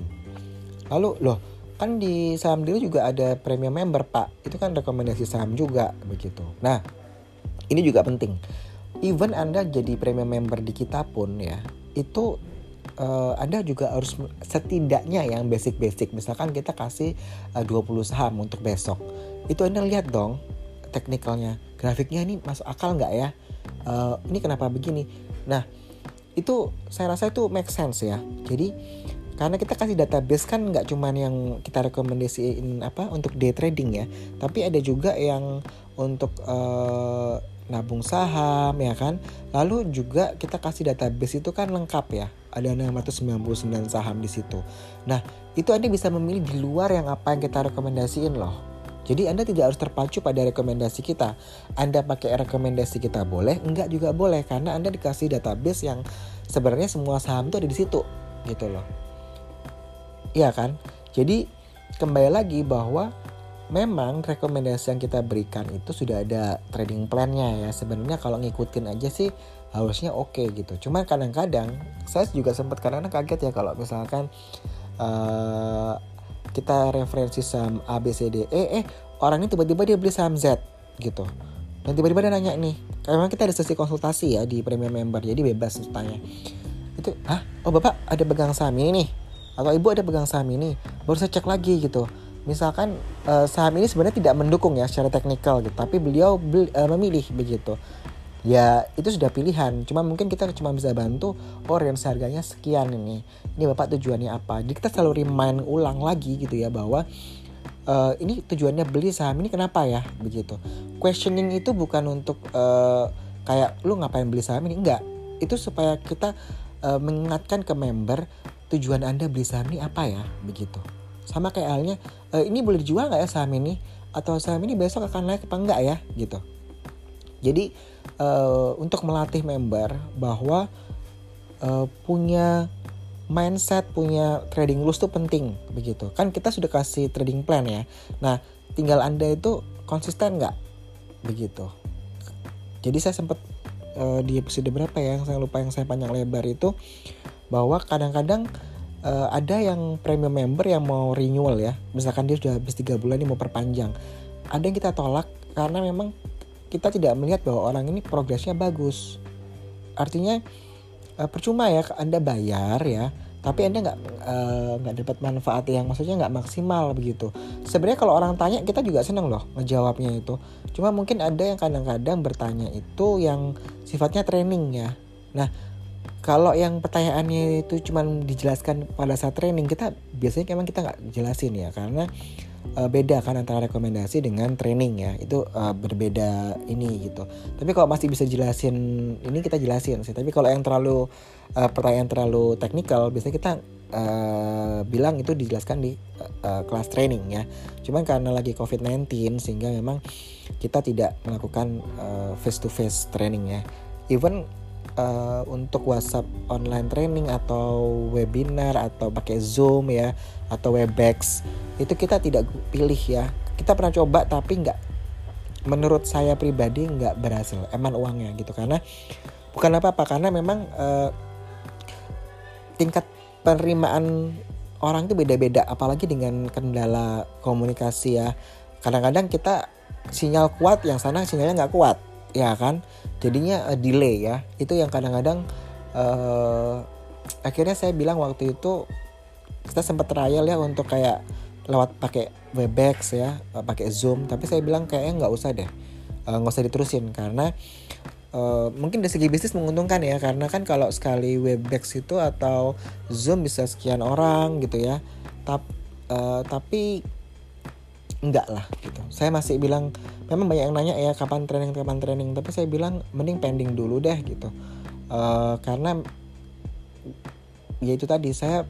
Lalu loh kan di saham dulu juga ada premium member pak itu kan rekomendasi saham juga begitu. Nah ini juga penting. Even anda jadi premium member di kita pun ya itu uh, Anda juga harus setidaknya yang basic-basic. Misalkan kita kasih eh, uh, 20 saham untuk besok. Itu Anda lihat dong teknikalnya. Grafiknya ini masuk akal nggak ya? Uh, ini kenapa begini? Nah, itu saya rasa itu make sense ya. Jadi karena kita kasih database kan nggak cuman yang kita rekomendasiin apa untuk day trading ya, tapi ada juga yang untuk uh, nabung saham ya kan. Lalu juga kita kasih database itu kan lengkap ya. Ada 699 saham di situ. Nah, itu Anda bisa memilih di luar yang apa yang kita rekomendasiin loh. Jadi Anda tidak harus terpacu pada rekomendasi kita. Anda pakai rekomendasi kita boleh, enggak juga boleh karena Anda dikasih database yang sebenarnya semua saham itu ada di situ gitu loh. Iya kan? Jadi kembali lagi bahwa memang rekomendasi yang kita berikan itu sudah ada trading plan-nya ya. Sebenarnya kalau ngikutin aja sih harusnya oke okay gitu. Cuma kadang-kadang saya juga sempat kadang-kadang kaget ya kalau misalkan uh, kita referensi saham A B C D E eh orang ini tiba-tiba dia beli saham Z gitu. Dan tiba-tiba dia nanya nih, memang kita ada sesi konsultasi ya di premium member, jadi bebas tanya. Itu, ah, oh bapak ada pegang saham ini nih, atau ibu ada pegang saham ini, baru saya cek lagi gitu. Misalkan uh, saham ini sebenarnya tidak mendukung ya secara teknikal gitu tapi beliau beli, uh, memilih begitu. Ya itu sudah pilihan. Cuma mungkin kita cuma bisa bantu oh range harganya sekian ini. Ini bapak tujuannya apa? Jadi kita selalu remind ulang lagi gitu ya bahwa uh, ini tujuannya beli saham ini kenapa ya? Begitu. Questioning itu bukan untuk uh, kayak lu ngapain beli saham ini? Enggak. Itu supaya kita uh, mengingatkan ke member tujuan anda beli saham ini apa ya? Begitu. Sama kayak halnya e, ini boleh dijual nggak ya saham ini? Atau saham ini besok akan naik apa enggak ya? Gitu. Jadi e, untuk melatih member bahwa e, punya mindset punya trading rules itu penting begitu. Kan kita sudah kasih trading plan ya. Nah tinggal anda itu konsisten nggak? Begitu. Jadi saya sempat di episode berapa ya yang saya lupa yang saya panjang lebar itu bahwa kadang-kadang uh, ada yang premium member yang mau renewal ya. Misalkan dia sudah habis tiga bulan ini mau perpanjang. Ada yang kita tolak karena memang kita tidak melihat bahwa orang ini progresnya bagus. Artinya uh, percuma ya anda bayar ya tapi anda nggak eh, nggak uh, dapat manfaat yang maksudnya nggak maksimal begitu. Sebenarnya kalau orang tanya kita juga seneng loh ngejawabnya itu. Cuma mungkin ada yang kadang-kadang bertanya itu yang sifatnya training ya. Nah kalau yang pertanyaannya itu cuma dijelaskan pada saat training kita biasanya memang kita nggak jelasin ya karena uh, beda kan antara rekomendasi dengan training ya. Itu uh, berbeda ini gitu. Tapi kalau masih bisa jelasin ini kita jelasin sih. Tapi kalau yang terlalu uh, pertanyaan terlalu teknikal biasanya kita uh, bilang itu dijelaskan di uh, kelas training ya. Cuman karena lagi covid-19 sehingga memang kita tidak melakukan face to face training ya. Even uh, untuk WhatsApp online training atau webinar atau pakai Zoom ya atau Webex itu kita tidak pilih ya. Kita pernah coba tapi nggak menurut saya pribadi nggak berhasil eman uangnya gitu. Karena bukan apa-apa karena memang uh, tingkat penerimaan orang itu beda-beda apalagi dengan kendala komunikasi ya. Kadang-kadang kita sinyal kuat yang sana sinyalnya nggak kuat ya kan jadinya uh, delay ya itu yang kadang-kadang uh, akhirnya saya bilang waktu itu kita sempat trial ya untuk kayak lewat pakai Webex ya, eh, pakai Zoom. Tapi saya bilang kayaknya nggak usah deh, eh, nggak usah diterusin karena uh, mungkin dari segi bisnis menguntungkan ya karena kan kalau sekali Webex itu atau Zoom bisa sekian orang gitu ya. Tap, uh, tapi enggak lah gitu. Saya masih bilang memang banyak yang nanya ya kapan training kapan training, tapi saya bilang mending pending dulu deh gitu. Uh, karena ya itu tadi saya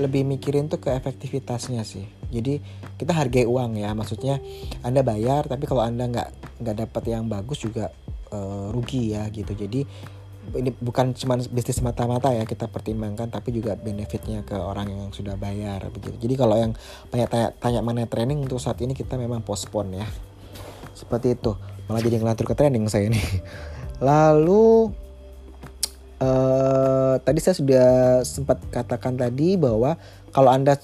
lebih mikirin tuh ke efektivitasnya sih jadi kita hargai uang ya maksudnya anda bayar tapi kalau anda nggak nggak dapat yang bagus juga uh, rugi ya gitu jadi ini bukan cuma bisnis semata-mata ya kita pertimbangkan tapi juga benefitnya ke orang yang sudah bayar begitu. Jadi kalau yang banyak tanya, tanya mengenai training untuk saat ini kita memang postpone ya. Seperti itu. Malah jadi ngelantur ke training saya nih (laughs) lalu uh, tadi saya sudah sempat katakan tadi bahwa kalau anda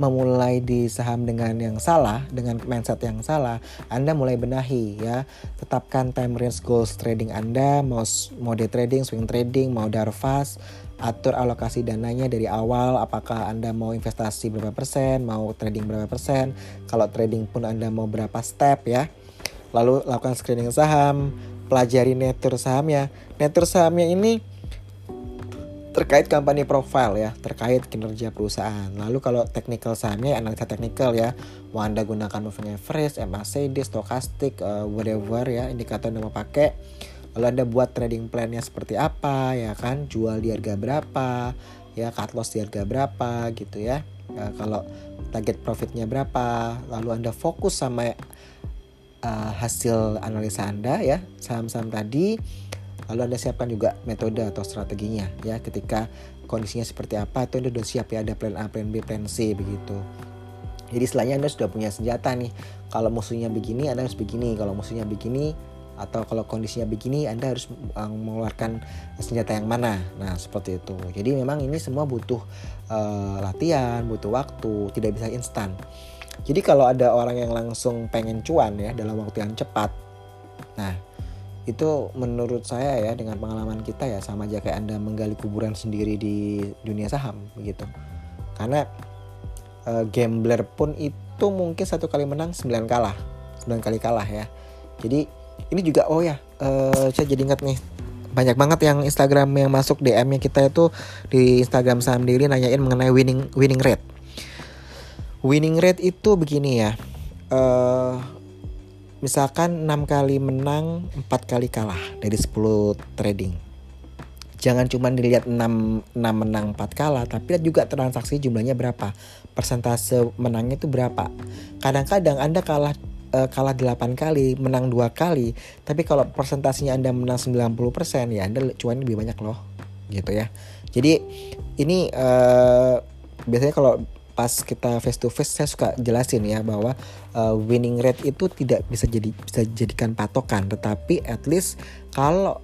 memulai di saham dengan yang salah, dengan mindset yang salah, Anda mulai benahi ya. Tetapkan time range goals trading Anda, mau day trading, swing trading, mau darvas, atur alokasi dananya dari awal, apakah Anda mau investasi berapa persen, mau trading berapa persen, kalau trading pun Anda mau berapa step ya. Lalu lakukan screening saham, pelajari nature sahamnya. Nature sahamnya ini terkait company profile ya, terkait kinerja perusahaan. Lalu kalau technical sahamnya analisa teknikal ya, mau Anda gunakan moving average, MACD, stokastik, uh, whatever ya, indikator yang mau pakai. Lalu Anda buat trading plan-nya seperti apa ya kan, jual di harga berapa, ya cut loss di harga berapa gitu ya. Uh, kalau target profitnya berapa, lalu Anda fokus sama uh, hasil analisa Anda ya, saham-saham tadi Lalu Anda siapkan juga metode atau strateginya ya ketika kondisinya seperti apa itu Anda sudah siap ya ada plan A, plan B, plan C begitu. Jadi setelahnya Anda sudah punya senjata nih. Kalau musuhnya begini Anda harus begini, kalau musuhnya begini atau kalau kondisinya begini Anda harus uh, mengeluarkan senjata yang mana. Nah, seperti itu. Jadi memang ini semua butuh uh, latihan, butuh waktu, tidak bisa instan. Jadi kalau ada orang yang langsung pengen cuan ya dalam waktu yang cepat. Nah, itu menurut saya ya dengan pengalaman kita ya sama aja kayak anda menggali kuburan sendiri di dunia saham begitu. Karena uh, gambler pun itu mungkin satu kali menang sembilan kalah sembilan kali kalah ya. Jadi ini juga oh ya uh, saya jadi ingat nih banyak banget yang Instagram yang masuk DM-nya kita itu di Instagram saham daily nanyain mengenai winning winning rate. Winning rate itu begini ya uh, misalkan 6 kali menang 4 kali kalah dari 10 trading. Jangan cuma dilihat 6, 6 menang 4 kalah tapi lihat juga transaksi jumlahnya berapa. Persentase menangnya itu berapa. Kadang-kadang anda kalah uh, kalah 8 kali menang dua kali tapi kalau persentasenya anda menang 90% ya anda cuan lebih banyak loh. Gitu ya. Jadi ini uh, biasanya kalau pas kita face to face saya suka jelasin ya bahwa uh, winning rate itu tidak bisa jadi bisa jadikan patokan tetapi at least kalau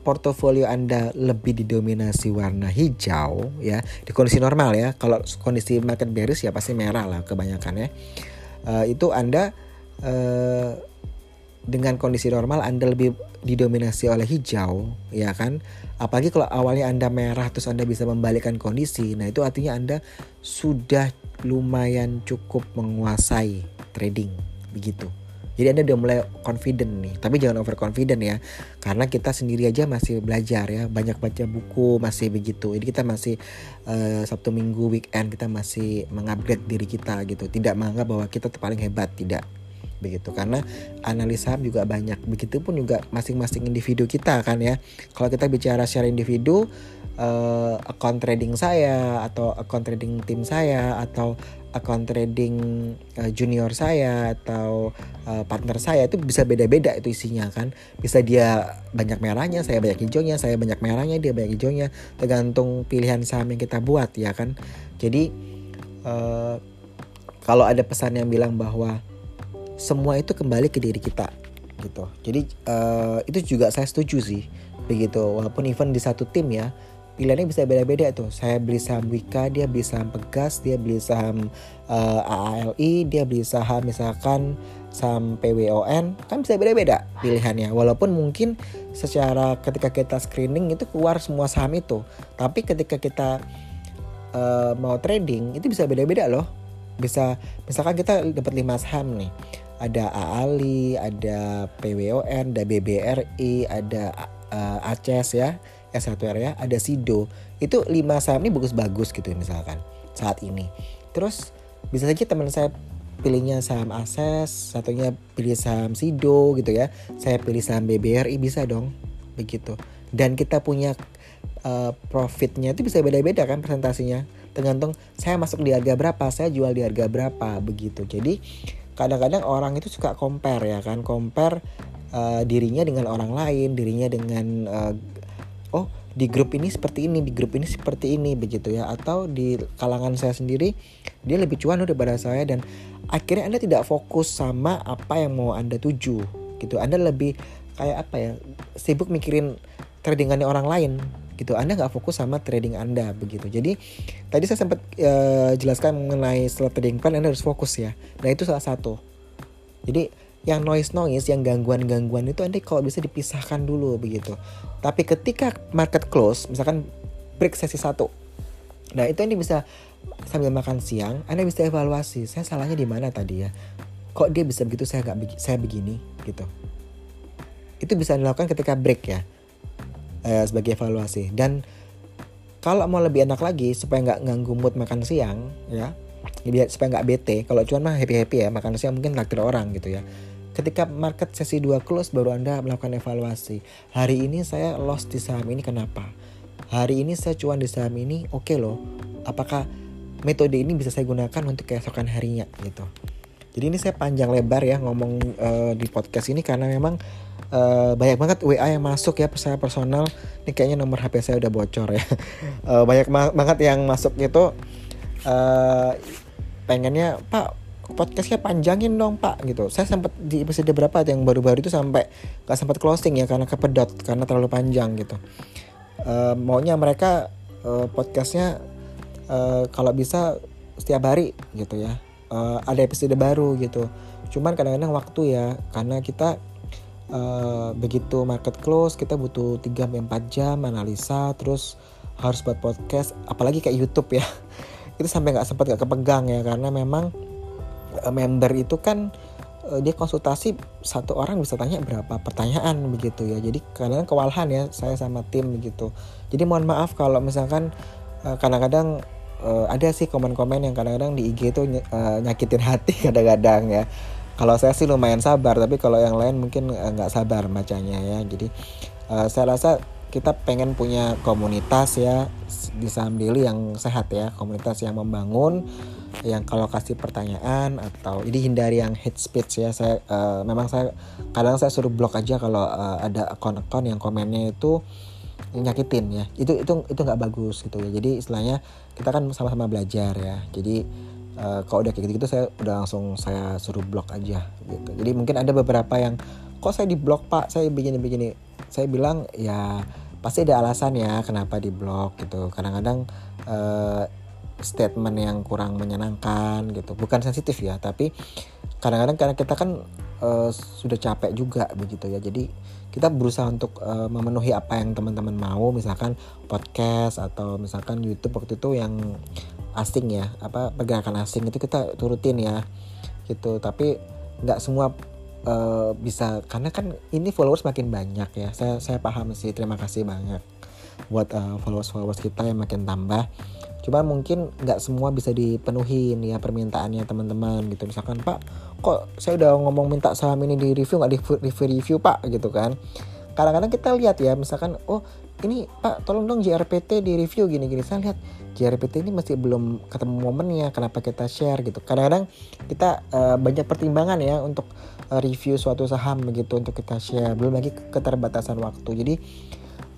portofolio Anda lebih didominasi warna hijau ya di kondisi normal ya kalau kondisi market bearish ya pasti merah lah kebanyakan ya uh, itu Anda uh, dengan kondisi normal Anda lebih didominasi oleh hijau, ya kan? Apalagi kalau awalnya Anda merah terus Anda bisa membalikkan kondisi. Nah, itu artinya Anda sudah lumayan cukup menguasai trading begitu. Jadi Anda udah mulai confident nih, tapi jangan overconfident ya. Karena kita sendiri aja masih belajar ya, banyak baca buku masih begitu. Jadi kita masih uh, Sabtu Minggu weekend kita masih mengupgrade diri kita gitu. Tidak menganggap bahwa kita paling hebat, tidak begitu. Karena analisa juga banyak. Begitupun juga masing-masing individu kita kan ya. Kalau kita bicara share individu uh, account trading saya atau account trading tim saya atau account trading uh, junior saya atau uh, partner saya itu bisa beda-beda itu isinya kan. Bisa dia banyak merahnya saya banyak hijaunya saya banyak merahnya dia banyak hijaunya. Tergantung pilihan saham yang kita buat ya kan. Jadi uh, kalau ada pesan yang bilang bahwa semua itu kembali ke diri kita gitu. Jadi uh, itu juga saya setuju sih begitu. Walaupun even di satu tim ya pilihannya bisa beda-beda tuh. Saya beli saham Wika dia beli saham Pegas dia beli saham uh, eh, AALI dia beli saham misalkan saham PWON kan bisa beda-beda pilihannya. Walaupun mungkin secara ketika kita screening itu keluar semua saham itu tapi ketika kita uh, mau trading itu bisa beda-beda loh. Bisa misalkan kita dapat 5 saham nih ada AALI, ada PWON, ada BBRI, ada uh, ACES ya, S1R ya, ada SIDO. Itu lima saham ini bagus-bagus gitu misalkan saat ini. Terus bisa saja teman saya pilihnya saham ASES, satunya pilih saham SIDO gitu ya. Saya pilih saham BBRI bisa dong begitu. Dan kita punya uh, profitnya itu bisa beda-beda kan presentasinya. Tergantung saya masuk di harga berapa, saya jual di harga berapa begitu. Jadi kadang-kadang orang itu suka compare ya kan compare uh, dirinya dengan orang lain dirinya dengan uh, oh di grup ini seperti ini di grup ini seperti ini begitu ya. Atau di kalangan saya sendiri dia lebih cuan daripada saya dan akhirnya anda tidak fokus sama apa yang mau anda tuju gitu. Anda lebih kayak apa ya sibuk mikirin tradingannya orang lain gitu. Anda nggak fokus sama trading Anda begitu. Jadi tadi saya sempat uh, jelaskan mengenai setelah trading plan Anda harus fokus ya. Nah itu salah satu. Jadi yang noise noise yang gangguan gangguan itu Anda kalau bisa dipisahkan dulu begitu. Tapi ketika market close misalkan break sesi satu nah itu Anda bisa sambil makan siang Anda bisa evaluasi saya salahnya di mana tadi ya? Kok dia bisa begitu saya nggak saya begini? Gitu. Itu bisa dilakukan ketika break ya eh, sebagai evaluasi. Dan kalau mau lebih enak lagi supaya nggak ganggu mood makan siang ya supaya nggak bete kalau cuman mah happy happy ya makan siang mungkin traktir orang gitu ya. Ketika market sesi 2 close baru anda melakukan evaluasi. Hari ini saya loss di saham ini kenapa? Hari ini saya cuan di saham ini oke okay loh. Apakah metode ini bisa saya gunakan untuk keesokan harinya gitu jadi ini saya panjang lebar ya ngomong uh, di podcast ini karena memang uh, banyak banget WA yang masuk ya saya personal. Ini kayaknya nomor HP saya udah bocor ya. Uh, (laughs) banyak banget yang masuk gitu. Uh, pengennya Pak podcastnya panjangin dong Pak gitu. Saya sempat di episode berapa yang baru-baru itu sampai gak sempat closing ya karena kepedot karena terlalu panjang gitu. Uh, maunya mereka uh, podcastnya uh, kalau bisa setiap hari gitu ya uh, ada episode baru gitu. Cuman kadang-kadang waktu ya karena kita uh, begitu market close kita butuh 3 4 jam analisa terus harus buat podcast apalagi kayak YouTube ya. (laughs) Itu sampai nggak sempat nggak kepegang ya karena memang uh, member itu kan dia konsultasi satu orang bisa tanya berapa pertanyaan begitu ya. Jadi kadang, -kadang kewalahan ya saya sama tim begitu jadi mohon maaf kalau misalkan kadang-kadang ada sih komen-komen yang kadang-kadang di IG itu uh, nyakitin hati (laughs) kadang-kadang ya. Kalau saya sih lumayan sabar tapi kalau yang lain mungkin eh, nggak sabar bacanya ya. Jadi uh, saya rasa kita pengen punya komunitas ya di saham daily yang sehat ya. Komunitas yang membangun yang kalau kasih pertanyaan atau jadi hindari yang hate speech ya. Saya uh, memang saya kadang saya suruh blok aja kalau uh, ada akun-akun yang komennya itu nyakitin ya. Itu itu itu nggak bagus gitu ya. Jadi istilahnya kita kan sama-sama belajar ya. Jadi uh, kalau udah kayak gitu, gitu saya udah langsung saya suruh blok aja gitu. Jadi mungkin ada beberapa yang kok saya di blok pak? Saya begini begini. Saya bilang ya pasti ada alasan ya kenapa di blok gitu. Kadang-kadang uh, statement yang kurang menyenangkan gitu. Bukan sensitif ya tapi kadang-kadang karena kita kan uh, sudah capek juga begitu ya. Jadi kita berusaha untuk uh, memenuhi apa yang teman-teman mau misalkan podcast atau misalkan YouTube waktu itu yang asing ya apa pergerakan asing itu kita turutin ya gitu. Tapi nggak semua uh, bisa karena kan ini followers makin banyak ya. Saya saya paham sih terima kasih banyak buat uh, followers followers kita yang makin tambah. Cuma mungkin nggak semua bisa dipenuhi ya permintaannya teman-teman gitu. Misalkan pak kok saya udah ngomong minta saham ini di review nggak di review, review pak gitu kan. Kadang-kadang kita lihat ya misalkan oh ini pak tolong dong JRPT di review gini-gini. Saya lihat JRPT ini masih belum ketemu momennya kenapa kita share gitu. Kadang-kadang kita uh, banyak pertimbangan ya untuk uh, review suatu saham begitu untuk kita share. Belum lagi keterbatasan waktu. Jadi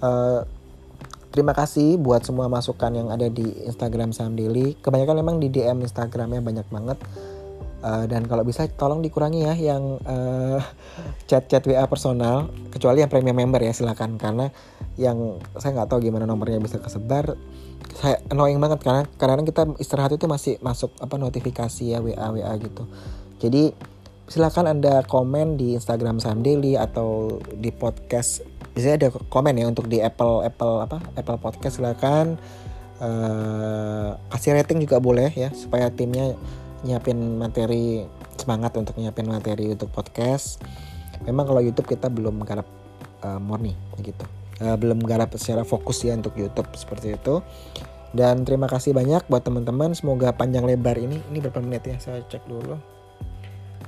uh, Terima kasih buat semua masukan yang ada di Instagram Saham Daily. Kebanyakan memang di DM Instagramnya banyak banget. Uh, dan kalau bisa tolong dikurangi ya yang uh, chat-chat WA personal kecuali yang premium member ya silakan. Karena yang saya nggak tahu gimana nomornya bisa kesebar. Saya annoying banget karena kadang kita istirahat itu masih masuk apa notifikasi ya WA WA gitu. Jadi silakan anda komen di Instagram Saham Daily atau di podcast. Biasanya ada komen ya untuk di Apple Apple apa Apple Podcast silakan. Uh, kasih rating juga boleh ya supaya timnya nyiapin materi semangat untuk nyiapin materi untuk podcast. Memang kalau YouTube kita belum garap uh, murni gitu. Uh, belum garap secara fokus ya untuk YouTube seperti itu. Dan terima kasih banyak buat teman-teman. Semoga panjang lebar ini. Ini berapa menit ya? Saya cek dulu.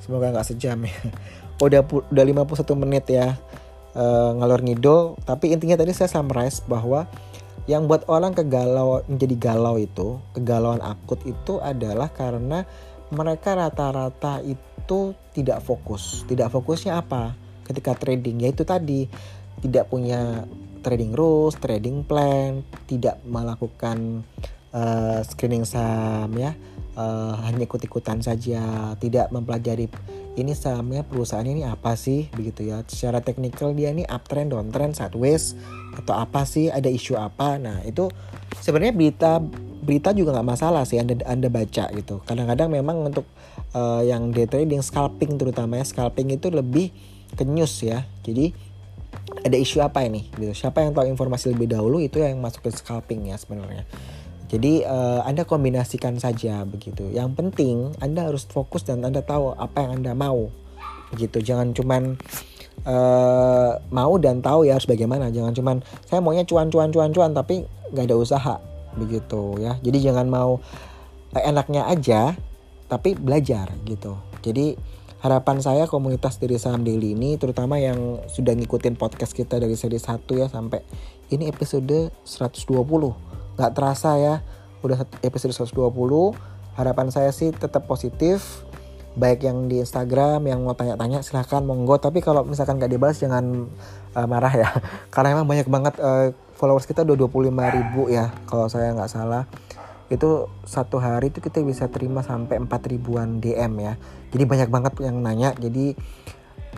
Semoga nggak sejam ya. (laughs) Udah udah 51 menit ya uh, ngalor ngidul tapi intinya tadi saya summarize bahwa yang buat orang kegalau menjadi galau itu kegalauan akut itu adalah karena mereka rata-rata itu tidak fokus. Tidak fokusnya apa? Ketika trading yaitu tadi. Tidak punya trading rules trading plan tidak melakukan uh, screening saham ya. Uh, hanya ikut-ikutan saja. Tidak mempelajari ini sahamnya perusahaan ini apa sih begitu ya. Secara teknikal dia ini uptrend downtrend sideways atau apa sih ada isu apa. Nah itu sebenarnya berita berita juga nggak masalah sih anda anda baca gitu. Kadang-kadang memang untuk uh, yang day trading scalping terutama ya scalping itu lebih ke news ya. Jadi ada isu apa ini gitu. Siapa yang tahu informasi lebih dahulu itu yang masuk ke scalping ya sebenarnya jadi uh, Anda kombinasikan saja begitu. Yang penting Anda harus fokus dan Anda tahu apa yang Anda mau. Begitu. Jangan cuman uh, mau dan tahu ya harus bagaimana. Jangan cuman saya maunya cuan cuan cuan cuan tapi nggak ada usaha begitu ya. Jadi jangan mau uh, enaknya aja tapi belajar gitu. Jadi harapan saya komunitas dari saham daily ini terutama yang sudah ngikutin podcast kita dari seri 1 ya sampai ini episode 120 nggak terasa ya udah episode 120 harapan saya sih tetap positif. Baik yang di Instagram yang mau tanya-tanya silahkan monggo. Tapi kalau misalkan nggak dibalas jangan uh, marah ya. (laughs) Karena emang banyak banget uh, followers kita udah 25 ribu ya kalau saya nggak salah. Itu satu hari itu kita bisa terima sampai 4 ribuan DM ya. Jadi banyak banget yang nanya. Jadi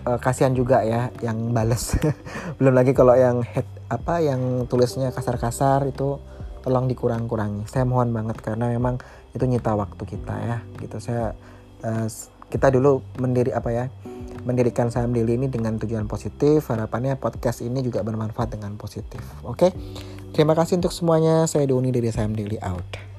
uh, kasihan juga ya yang bales. (laughs) Belum lagi kalau yang head apa yang tulisnya kasar-kasar itu tolong dikurang-kurangi. Saya mohon banget karena memang itu nyita waktu kita ya gitu. Saya uh, kita dulu mendiri apa ya mendirikan saham daily ini dengan tujuan positif. Harapannya podcast ini juga bermanfaat dengan positif oke? Okay? terima kasih untuk semuanya. Saya Doni dari saham daily out